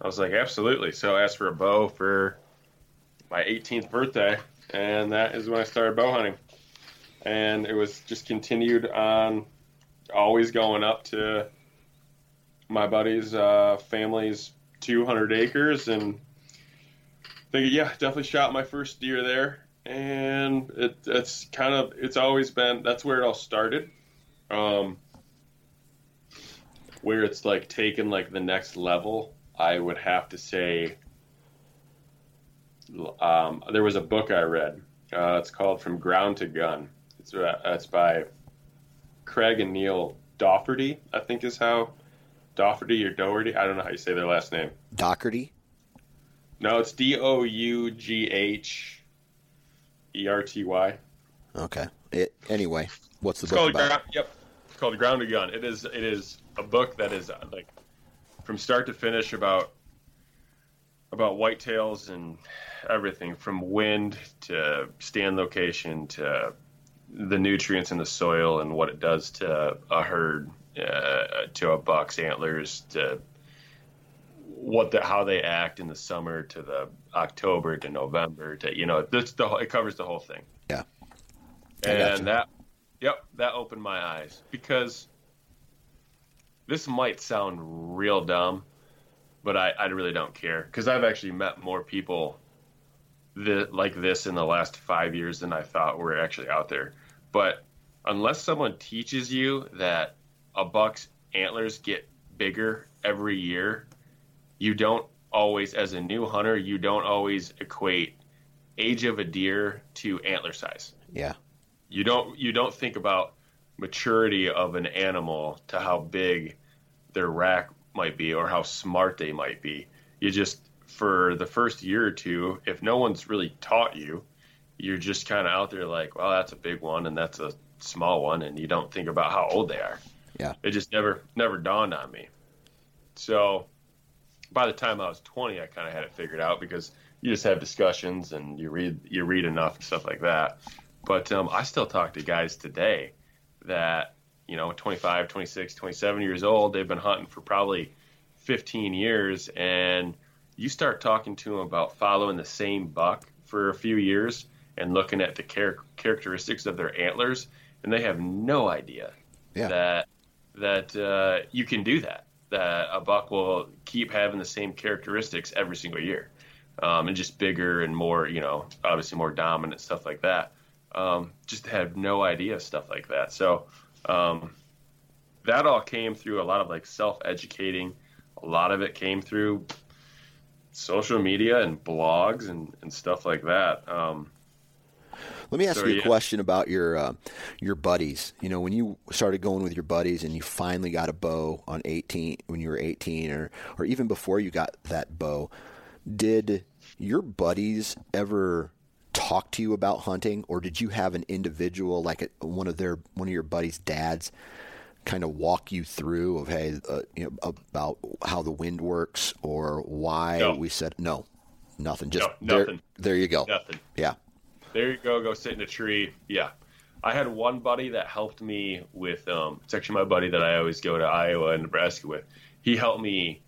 I was like, absolutely. So I asked for a bow for my 18th birthday, and that is when I started bow hunting. And it was just continued on, always going up to my buddy's uh, family's 200 acres, and think yeah, definitely shot my first deer there, and it, it's kind of it's always been that's where it all started. Um, where it's like taken like the next level, I would have to say. Um, there was a book I read. Uh, it's called From Ground to Gun. It's uh, it's by Craig and Neil Dougherty. I think is how Dougherty or Doherty. I don't know how you say their last name. Doherty. No, it's D O U G H E R T Y. Okay. It, anyway, what's the It's book called about? Ground, Yep, it's called Ground to Gun. It is it is a book that is uh, like from start to finish about about whitetails and everything from wind to stand location to the nutrients in the soil and what it does to a herd, uh, to a buck's antlers, to what the how they act in the summer to the October to November to you know this the it covers the whole thing. Yeah. I gotcha. And that yep, that opened my eyes because this might sound real dumb, but I, I really don't care because I've actually met more people that, like this in the last five years than I thought were actually out there. But unless someone teaches you that a buck's antlers get bigger every year, you don't always, as a new hunter, you don't always equate age of a deer to antler size Yeah. you don't you don't think about maturity of an animal to how big their rack might be or how smart they might be. You just for the first year or two, if no one's really taught you, you're just kind of out there like, well, that's a big one and that's a small one, and you don't think about how old they are. Yeah. It just never never dawned on me. So by the time I was 20, I kind of had it figured out because you just have discussions and you read you read enough and stuff like that. But um, I still talk to guys today that you know 25, 26, 27 years old. They've been hunting for probably 15 years, and you start talking to them about following the same buck for a few years and looking at the char- characteristics of their antlers, and they have no idea Yeah. that that uh, you can do that. That a buck will keep having the same characteristics every single year, um, and just bigger and more, you know, obviously more dominant stuff like that. um, just had no idea stuff like that. So um, that all came through a lot of like self educating. A lot of it came through social media and blogs and, and stuff like that. Um, Let me ask So, you a yeah. question about your uh, your buddies. You know, when you started going with your buddies and you finally got a bow on 18 when you were 18 or or even before you got that bow, did your buddies ever talk to you about hunting or did you have an individual like a, one of their one of your buddies' dads kind of walk you through of hey, uh, you know, about how the wind works or why No. we said no, nothing. Just No, there, nothing. there you go. nothing. Yeah. There you go. Go sit in a tree. Yeah. I had one buddy that helped me with. Um, it's actually my buddy that I always go to Iowa and Nebraska with. He helped me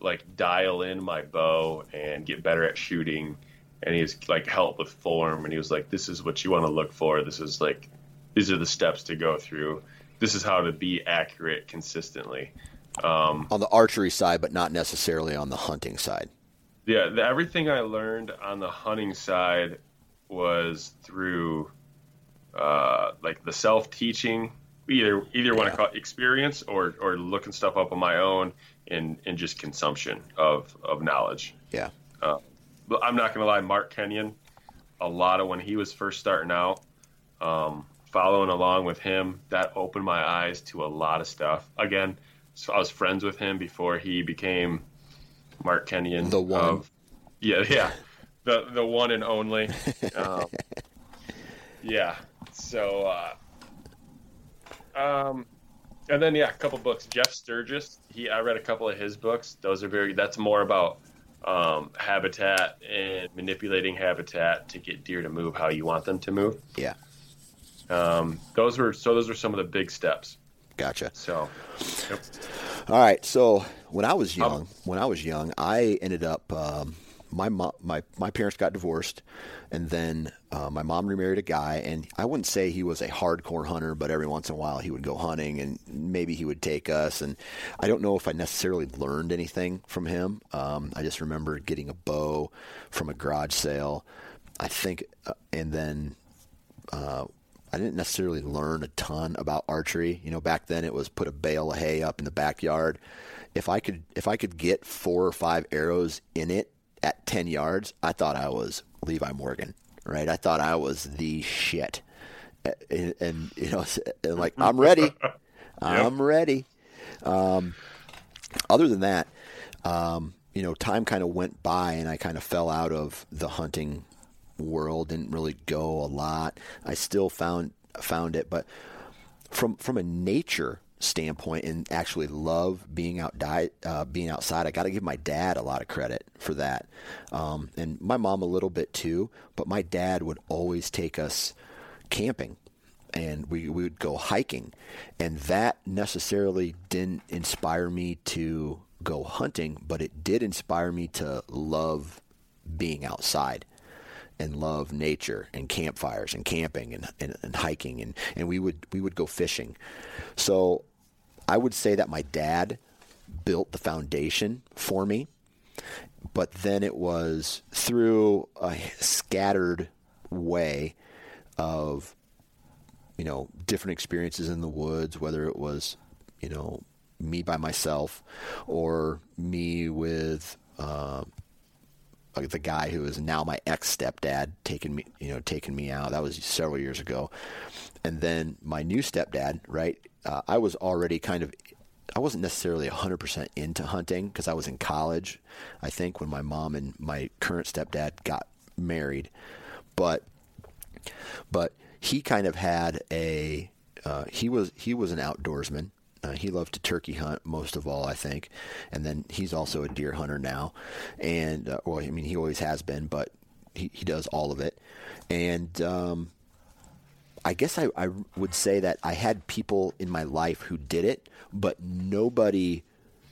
like dial in my bow and get better at shooting. And he was like help with form. And he was like, "This is what you want to look for. This is like, these are the steps to go through. This is how to be accurate consistently." Um, on the archery side, but not necessarily on the hunting side. yeah, the, everything I learned on the hunting side was through uh, like the self teaching. Either either want Yeah. to call it experience or or looking stuff up on my own and and just consumption of of knowledge. Yeah. But I'm not gonna lie, Mark Kenyon, a lot of when he was first starting out, um, following along with him, that opened my eyes to a lot of stuff. Again, so I was friends with him before he became Mark Kenyon. The one. of- yeah, yeah, the the one and only. Um, yeah. So, uh, um, and then yeah, a couple books. Jeff Sturgis. He I read a couple of his books. Those are very. That's more about um, habitat and manipulating habitat to get deer to move how you want them to move. Yeah. Um, those were so. Those are some of the big steps. Gotcha. So, yep. All right. So when I was Um, young, when I was young, I ended up um, my mo- my my parents got divorced, and then uh, my mom remarried a guy, and I wouldn't say he was a hardcore hunter, but every once in a while he would go hunting, and maybe he would take us, and I don't know if I necessarily learned anything from him. Um, I just remember getting a bow from a garage sale, I think, uh, and then. Uh, I didn't necessarily learn a ton about archery. You know, back then it was put a bale of hay up in the backyard. If I could, if I could get four or five arrows in it at ten yards, I thought I was Levi Morgan, right? I thought I was the shit, and, and you know, and like I'm ready, I'm ready. Um, other than that, um, you know, time kind of went by, and I kind of fell out of the hunting world. Didn't really go a lot. I still found found it, but from from a nature standpoint, and actually love being out di- uh, being outside. I got to give my dad a lot of credit for that, um, and my mom a little bit too. But my dad would always take us camping and we, we would go hiking. And that necessarily didn't inspire me to go hunting, but it did inspire me to love being outside and love nature and campfires and camping and, and, and hiking and, and we would we would go fishing. So I would say that my dad built the foundation for me but then it was through a scattered way of you know different experiences in the woods whether it was you know me by myself or me with uh, the guy who is now my ex stepdad taking me you know taking me out. That was several years ago. And then my new stepdad right uh, i was already kind of I wasn't necessarily 100% into hunting because I was in college, I think, when my mom and my current stepdad got married. But but he kind of had a uh, he was he was an outdoorsman. Uh, he loved to turkey hunt most of all, I think, and then he's also a deer hunter now. And uh, well, I mean, he always has been, but he, he does all of it. And um, I guess I, I would say that I had people in my life who did it, but nobody,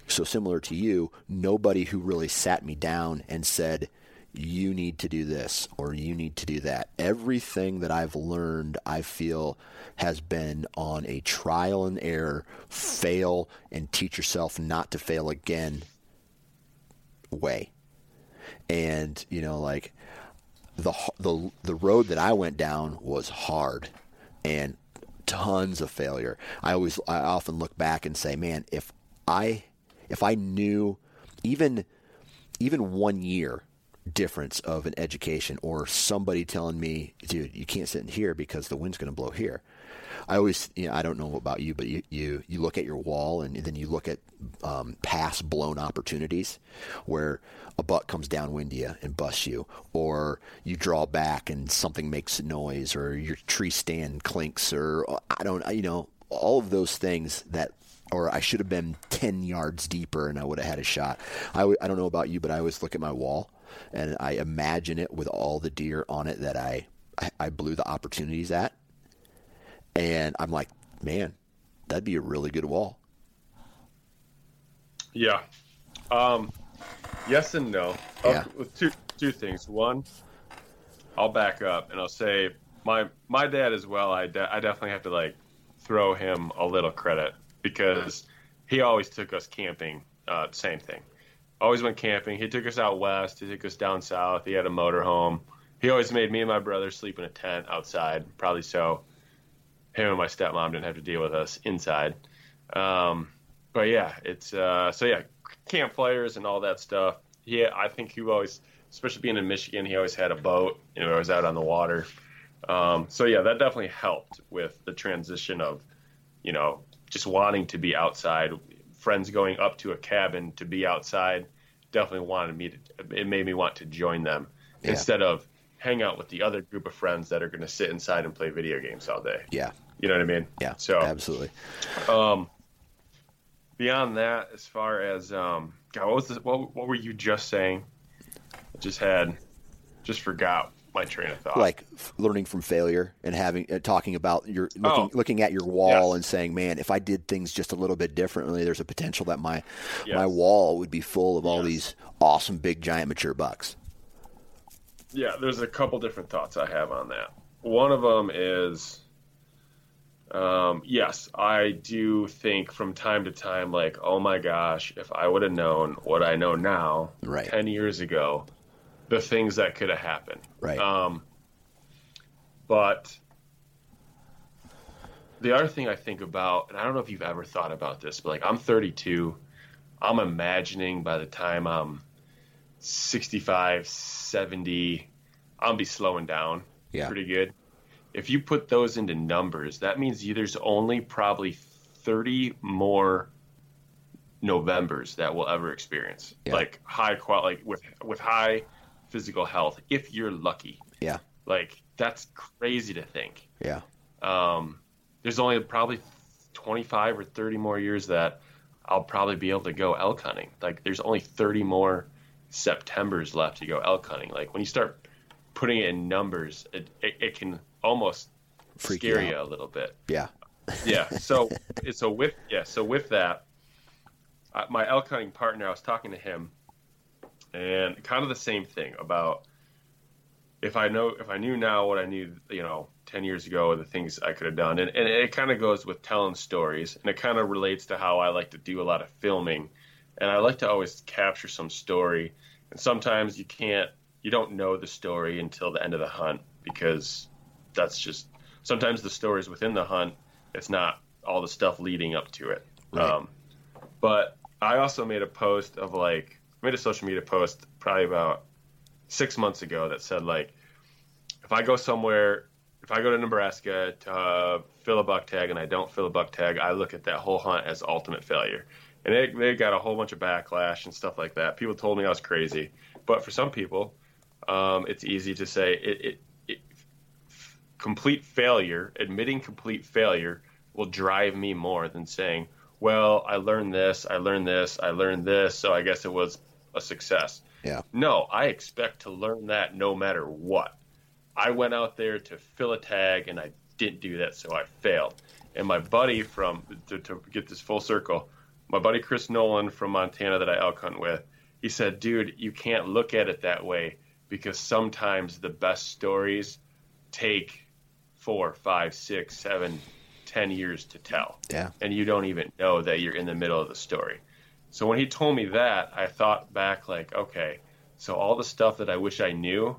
so similar to you, nobody who really sat me down and said, you need to do this or you need to do that. Everything that I've learned, I feel, has been on a trial and error, fail and teach yourself not to fail again way. And, you know, like, the the the road that I went down was hard, and tons of failure. I always I often look back and say, man, if I if I knew even even one year difference of an education or somebody telling me, dude, you can't sit in here because the wind's going to blow here. I always, you know, I don't know about you, but you, you, you look at your wall and then you look at um, past blown opportunities where a buck comes downwind you and busts you, or you draw back and something makes a noise, or your tree stand clinks, or I don't, you know, all of those things that or I should have been 10 yards deeper and I would have had a shot. I don't know about you, but I always look at my wall and I imagine it with all the deer on it that I, I blew the opportunities at. And I'm like, man, that'd be a really good wall. Yeah. Um, yes and no. Yeah. with two two things. One, I'll back up and I'll say my my dad as well. I de- I definitely have to like throw him a little credit because he always took us camping. Uh, same thing. Always went camping. He took us out west. He took us down south. He had a motorhome. He always made me and my brother sleep in a tent outside. Probably so him and my stepmom didn't have to deal with us inside. Um, but yeah, it's uh, so yeah, campfires and all that stuff. Yeah, I think he always, especially being in Michigan, he always had a boat. You know, always out on the water. Um, so yeah, that definitely helped with the transition of, you know, just wanting to be outside. Friends going up to a cabin to be outside definitely wanted me to. It made me want to join them Yeah. instead of hang out with the other group of friends that are going to sit inside and play video games all day. Yeah. You know what I mean? Yeah. So absolutely. um, beyond that, as far as um, God, what was this, what, what were you just saying? I just had, just forgot my train of thought. Like f- learning from failure and having uh, talking about your looking Oh. looking at your wall Yes. and saying, "Man, if I did things just a little bit differently, there's a potential that my my wall would be full of all Yes. these awesome big giant mature bucks." Yeah, there's a couple different thoughts I have on that. One of them is, um, yes, I do think from time to time, like, oh my gosh, if I would have known what I know now, Right. ten years ago, the things that could have happened. Right. Um, but the other thing I think about, and I don't know if you've ever thought about this, but like I'm 32, I'm imagining by the time I'm 65, 70, I'll be slowing down Yeah. pretty good. If you put those into numbers, that means there's only probably 30 more Novembers that we'll ever experience. Yeah. Like high quality, like with with high physical health, if you're lucky. Yeah. Like that's crazy to think. Yeah. Um, there's only probably 25 or 30 more years that I'll probably be able to go elk hunting. Like there's only 30 more Septembers left to go elk hunting. Like when you start putting it in numbers, it, it, it can almost Freak you scare you, out. a little bit. Yeah. Yeah. So it's so with yeah so with that, uh, my elk hunting partner, I was talking to him, and kind of the same thing about if I know if I knew now what I knew, you know, ten years ago, the things I could have done, and, and it kind of goes with telling stories, and it kind of relates to how I like to do a lot of filming, and I like to always capture some story, and sometimes you can't, you don't know the story until the end of the hunt because that's just sometimes the stories within the hunt, it's not all the stuff leading up to it. Right. Um, but I also made a post of like I made a social media post probably about six months ago that said like if I go somewhere if I go to Nebraska to uh, fill a buck tag and I don't fill a buck tag, I look at that whole hunt as ultimate failure. And they, they got a whole bunch of backlash and stuff like that. People told me I was crazy, but for some people, um, it's easy to say it, it, it complete failure, admitting complete failure will drive me more than saying, well, I learned this, I learned this, I learned this, so I guess it was a success. Yeah. No, I expect to learn that no matter what. I went out there to fill a tag and I didn't do that, so I failed. And my buddy from, to, to get this full circle, my buddy Chris Nolan from Montana that I elk hunt with, he said, dude, you can't look at it that way because sometimes the best stories take four, five, six, seven, ten years to tell. Yeah. And you don't even know that you're in the middle of the story. So when he told me that, I thought back like, okay, so all the stuff that I wish I knew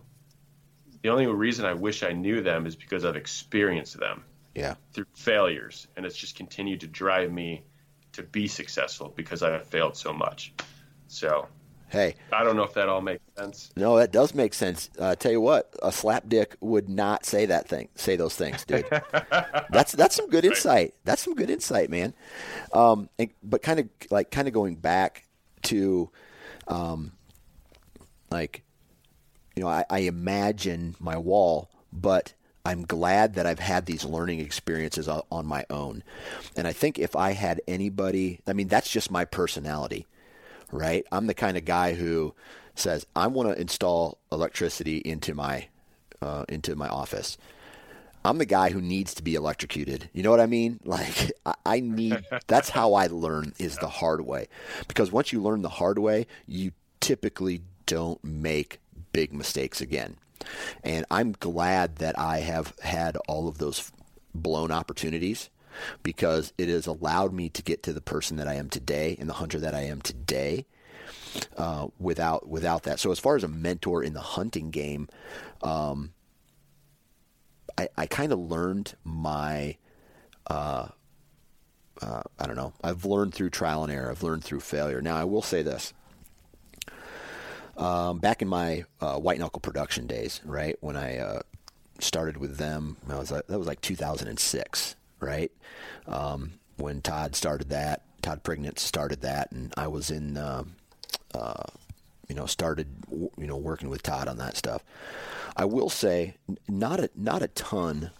the only reason I wish I knew them is because I've experienced them Yeah. through failures, and it's just continued to drive me to be successful because I've failed so much. So Hey, I don't know if that all makes sense. no, that does make sense. Uh, tell you what, a slap dick would not say that thing, say those things, dude. that's that's some good insight. That's some good insight, man. Um, and, but kind of like kind of going back to, um, like, you know, I, I imagine my wall, but I'm glad that I've had these learning experiences on, my own. And I think if I had anybody, I mean, that's just my personality, right? I'm the kind of guy who says I want to install electricity into my uh, into my office. I'm the guy who needs to be electrocuted. You know what I mean? Like I, I need. That's how I learn is the hard way, because once you learn the hard way, you typically don't make big mistakes again. And I'm glad that I have had all of those blown opportunities because it has allowed me to get to the person that I am today and the hunter that I am today. Uh, without without that, so as far as a mentor in the hunting game, um, I, I kind of learned my uh, uh, I don't know. I've learned through trial and error. I've learned through failure. Now, I will say this. Um, back in my uh, white knuckle production days, right when I uh, started with them, I was that was like 2006, right? Um, when Todd started that, Todd Pringnitz started that, and I was in, uh, uh, you know, started you know working with Todd on that stuff. I will say, not a not a ton,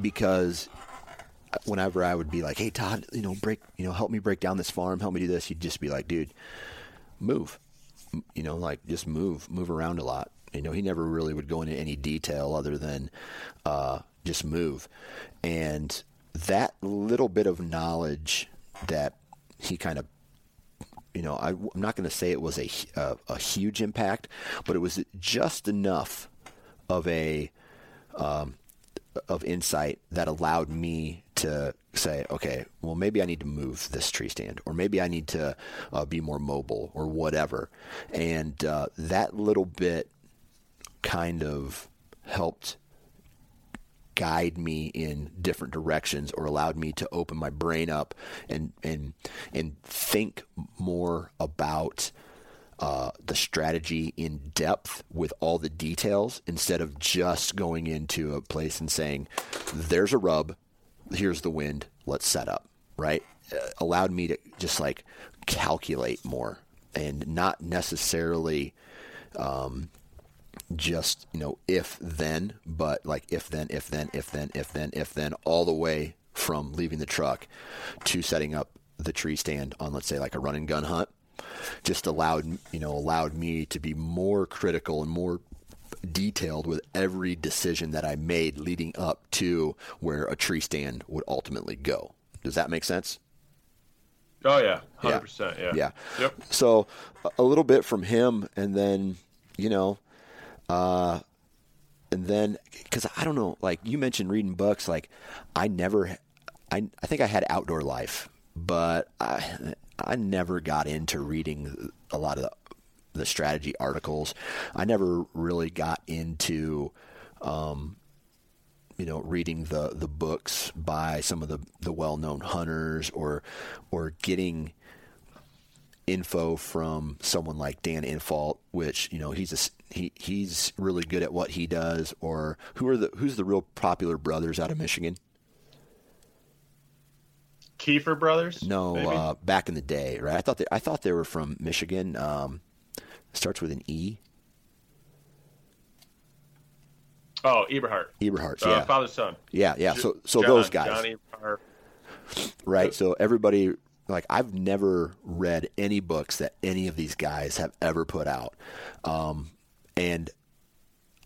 because whenever I would be like, "Hey Todd, you know, break, you know, help me break down this farm, help me do this," he'd just be like, "Dude, move." You know, like just move, move around a lot. You know, he never really would go into any detail other than uh, just move. And that little bit of knowledge that he kind of, you know, I, am not going to say it was a, a, a huge impact, but it was just enough of a um, of insight that allowed me to say, okay, well, maybe I need to move this tree stand, or maybe I need to uh, be more mobile, or whatever. And uh, that little bit kind of helped guide me in different directions or allowed me to open my brain up and and and think more about uh, the strategy in depth with all the details instead of just going into a place and saying, "There's a rub, here's the wind, let's set up." Right? Uh, allowed me to just like calculate more and not necessarily um, just you know if then, but like if then, if then, if then, if then, if then, all the way from leaving the truck to setting up the tree stand on, let's say, like a run and gun hunt just allowed you know allowed me to be more critical and more detailed with every decision that I made leading up to where a tree stand would ultimately go. Does that make sense? Oh yeah, hundred percent. Yeah. Yeah. Yep. So a little bit from him, and then you know, uh, and then because I don't know, like you mentioned reading books, like I never, I I think I had outdoor life, but I I never got into reading a lot of the, strategy articles. I never really got into, um, you know, reading the, the books by some of the, the well known hunters or or getting info from someone like Dan Infalt, which you know he's a, he he's really good at what he does. Or who are the who's the real popular brothers out of Michigan? Kiefer Brothers? No, uh, back in the day, right? I thought they, I thought they were from Michigan. Um, starts with an E. oh, Eberhart. Eberhart, Uh, yeah, Father son. yeah, yeah. So so John, those guys, John Eberhart. right? So everybody, like, I've never read any books that any of these guys have ever put out, um, and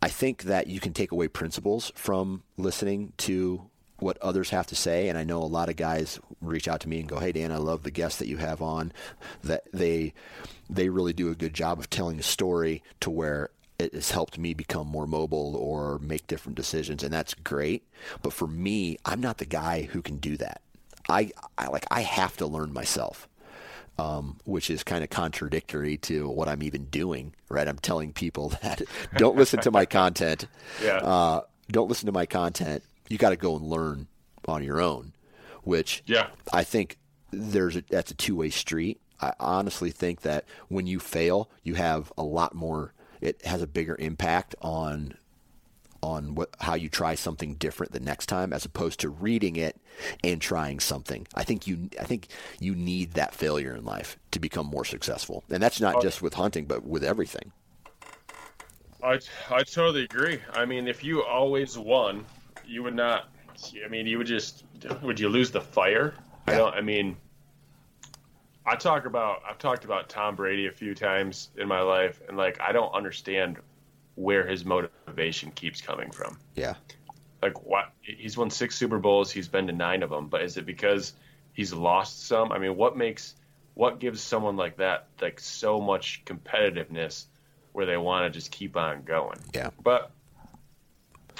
I think that you can take away principles from listening to what others have to say. And I know a lot of guys reach out to me and go, "Hey, Dan, I love the guests that you have on. That they they really do a good job of telling a story to where." It has helped me become more mobile or make different decisions, and that's great. But for me, I'm not the guy who can do that. I, I like I have to learn myself. um, which is kind of contradictory to what I'm even doing. Right? I'm telling people that don't listen to my content. Yeah. Uh, don't listen to my content. You got to go and learn on your own. Which Yeah. I think there's a, that's a two way street. I honestly think that when you fail, you have a lot more. It has a bigger impact on on what how you try something different the next time, as opposed to reading it and trying something. I think you I think you need that failure in life to become more successful, and that's not uh, just with hunting, but with everything. I, I totally agree. I mean, if you always won, you would not. I mean, you would just. Would you lose the fire? I don't. I mean, I talk about. I've talked about Tom Brady a few times in my life, and like, I don't understand where his motivation keeps coming from. Yeah, Like, what? He's won six Super Bowls. He's been to nine of them. But is it because he's lost some? I mean, what makes what gives someone like that like so much competitiveness where they want to just keep on going? yeah. But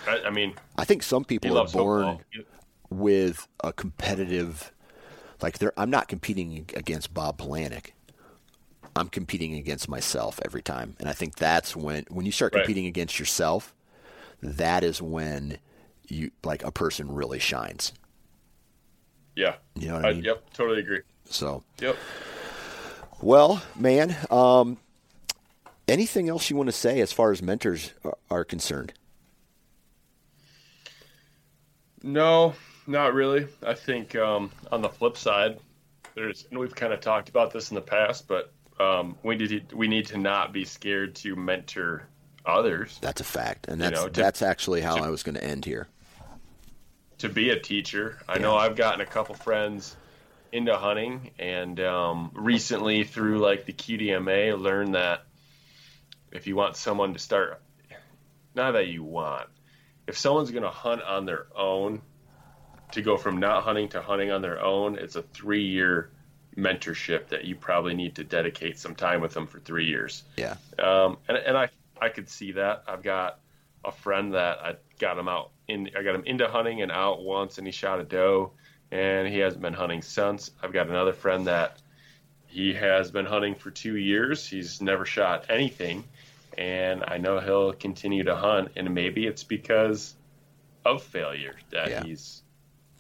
I, I mean, I think some people are born football. With a competitive like they're I'm not competing against Bob Polanic. I'm competing against myself every time. And I think that's when when you start Right. competing against yourself, that is when you like a person really shines. Yeah. You know what I mean? Yep. Totally agree. So, Yep. well, man, um anything else you want to say as far as mentors are concerned? No, not really. I think um, on the flip side, there's and we've kind of talked about this in the past, but um, we need to, we need to not be scared to mentor others. That's a fact. And that's know, to- that's actually how I was going to end here. to be a teacher. I know I've gotten a couple friends into hunting, and um, recently through like the QDMA, learned that if you want someone to start, not that you want, if someone's going to hunt on their own, to go from not hunting to hunting on their own, it's a three-year mentorship that you probably need to dedicate some time with them for three years. Yeah. Um, and, and I, I could see that. I've got a friend that I got him out in, I got him into hunting and out once and he shot a doe and he hasn't been hunting since. I've got another friend that he has been hunting for two years. He's never shot anything. And I know he'll continue to hunt. And maybe it's because of failure that Yeah. he's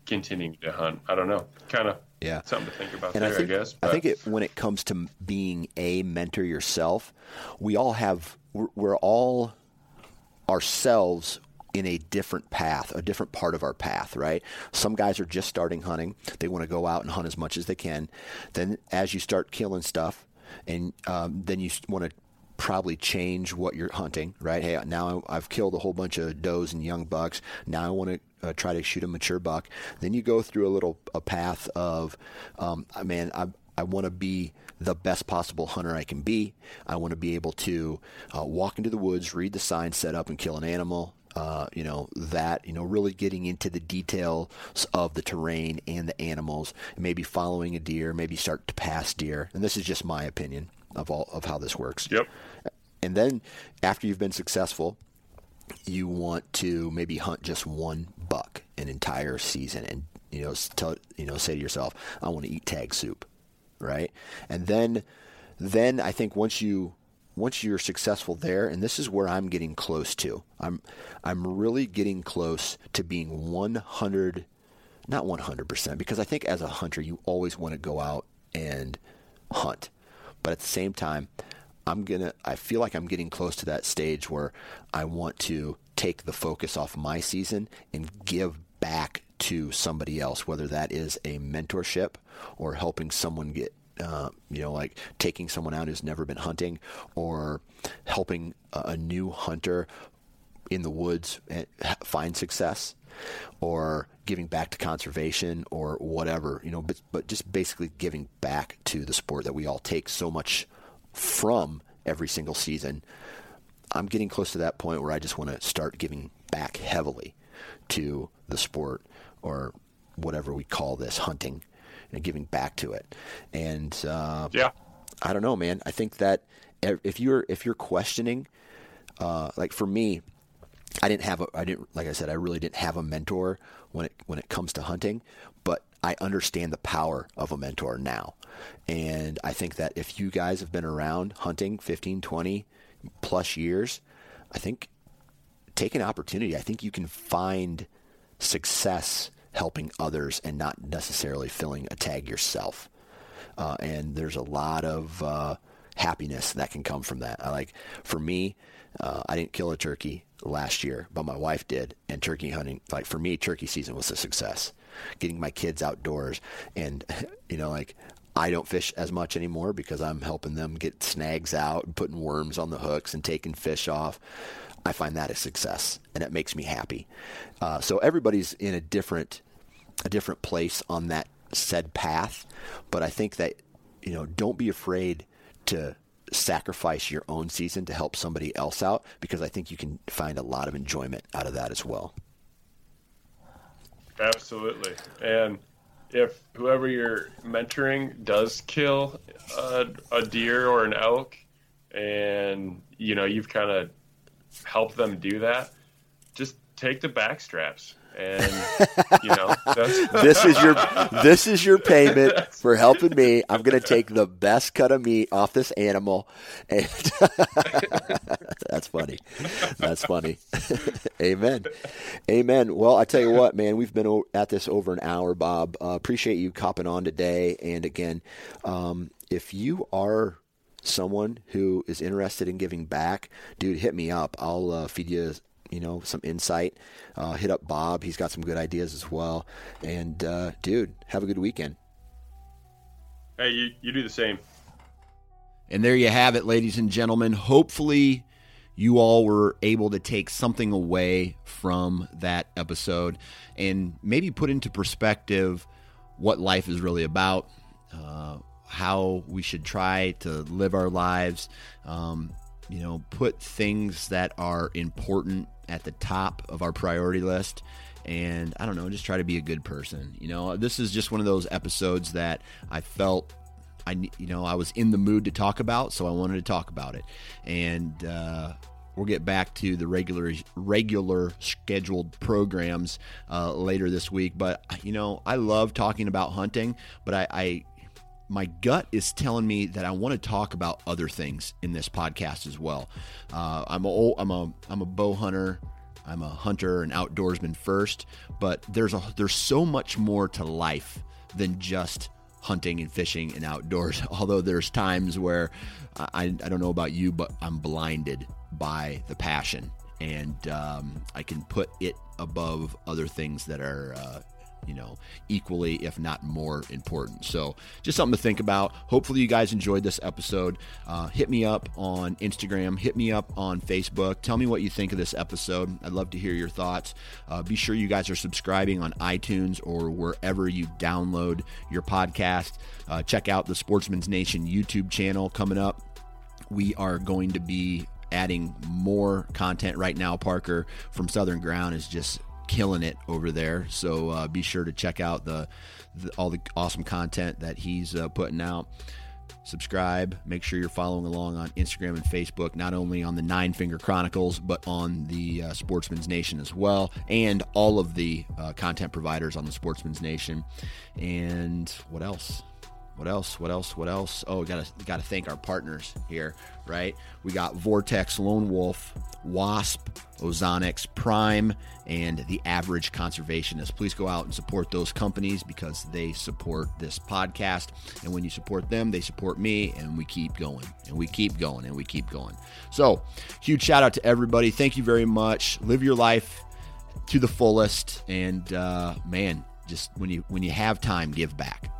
continuing to hunt. I don't know. Kind of Yeah. something to think about And there, I think I guess. I think it when it comes to being a mentor yourself, we all have we're, we're all ourselves in a different path, a different part of our path, right? Some guys are just starting hunting; they want to go out and hunt as much as they can. Then, as you start killing stuff, and um, then you want to probably change what you're hunting, right? Hey, now I've killed a whole bunch of does and young bucks. Now I want to uh, try to shoot a mature buck. Then you go through a little a path of, um, I man, I I want to be the best possible hunter I can be. I want to be able to uh, walk into the woods, read the sign, set up, and kill an animal. Uh, you know that you know really getting into the details of the terrain and the animals, maybe following a deer, maybe start to pass deer. And this is just my opinion of all of how this works. Yep. And then after you've been successful, you want to maybe hunt just one buck an entire season and you know tell you know say to yourself, I want to eat tag soup, right? And then then I think once you once you're successful there, and this is where I'm getting close to. I'm I'm really getting close to being 100 not 100% because I think as a hunter you always want to go out and hunt. But at the same time, I'm going to I feel like I'm getting close to that stage where I want to take the focus off my season and give back to somebody else whether that is a mentorship or helping someone get uh, you know, like taking someone out who's never been hunting, or helping a, a new hunter in the woods find success, or giving back to conservation, or whatever. You know, but but just basically giving back to the sport that we all take so much from every single season. I'm getting close to that point where I just want to start giving back heavily to the sport or whatever we call this hunting and giving back to it. And uh, Yeah. I don't know, man. I think that if you're if you're questioning, uh, like for me, I didn't have a I didn't like I said I really didn't have a mentor when it when it comes to hunting, but I understand the power of a mentor now. And I think that if you guys have been around hunting 15, 20 plus years, I think take an opportunity. I think you can find success helping others and not necessarily filling a tag yourself. Uh, and there's a lot of uh, happiness that can come from that. I like for me, uh, I didn't kill a turkey last year, but my wife did, and turkey hunting. Like for me, turkey season was a success. Getting my kids outdoors, and you know, like I don't fish as much anymore because I'm helping them get snags out and putting worms on the hooks and taking fish off. I find that a success, and it makes me happy. Uh, so everybody's in a different a different place on that said path, but I think that you know don't be afraid to sacrifice your own season to help somebody else out because I think you can find a lot of enjoyment out of that as well. Absolutely, and if whoever you're mentoring does kill a, a deer or an elk, and you know you've kind of helped them do that, just take the back straps and you know this is your this is your payment for helping me. I'm going to take the best cut of meat off this animal. And that's funny. That's funny. Amen. Amen. Well i tell you what man we've been at this over an hour bob. Uh, appreciate you copping on today. And again um, if you are someone who is interested in giving back, dude, hit me up. I'll uh, feed you, you know, some insight. Uh, hit up Bob. He's got some good ideas as well. And uh, dude, have a good weekend. Hey, you, you do the same. And there you have it, ladies and gentlemen. Hopefully, you all were able to take something away from that episode and maybe put into perspective what life is really about. Uh, how we should try to live our lives. Um, you know, put things that are important at the top of our priority list. And I don't know, just try to be a good person. You know, this is just one of those episodes that I felt I, you know, I was in the mood to talk about, so I wanted to talk about it. And uh, we'll get back to the regular, regular scheduled programs uh, later this week. But you know, I love talking about hunting, but I, I my gut is telling me that I want to talk about other things in this podcast as well. Uh, I'm a I'm a I'm a bow hunter. I'm a hunter and outdoorsman first, but there's a there's so much more to life than just hunting and fishing and outdoors. Although there's times where I, I don't know about you, but I'm blinded by the passion and um, I can put it above other things that are uh, you know, equally, if not more important. So, just something to think about. Hopefully, you guys enjoyed this episode. Uh, hit me up on Instagram, hit me up on Facebook. Tell me what you think of this episode. I'd love to hear your thoughts. Uh, be sure you guys are subscribing on iTunes or wherever you download your podcast. Uh, check out the Sportsman's Nation YouTube channel coming up. We are going to be adding more content right now. Parker from Southern Ground is just killing it over there. So uh, be sure to check out the, the, all the awesome content that he's uh, putting out. Subscribe. Make sure you're following along on Instagram and Facebook, not only on the Nine Finger Chronicles, but on the uh, Sportsman's Nation as well, and all of the uh, content providers on the Sportsman's Nation. And what else? What else? What else? What else? Oh, got to got to thank our partners here, right? We got Vortex, Lone Wolf, Wasp, Ozonics, Prime, and the Average Conservationist. Please go out and support those companies because they support this podcast, and when you support them, they support me, and we keep going, and we keep going, and we keep going. So, huge shout out to everybody. Thank you very much. Live your life to the fullest, and uh, man, just when you when you have time, give back.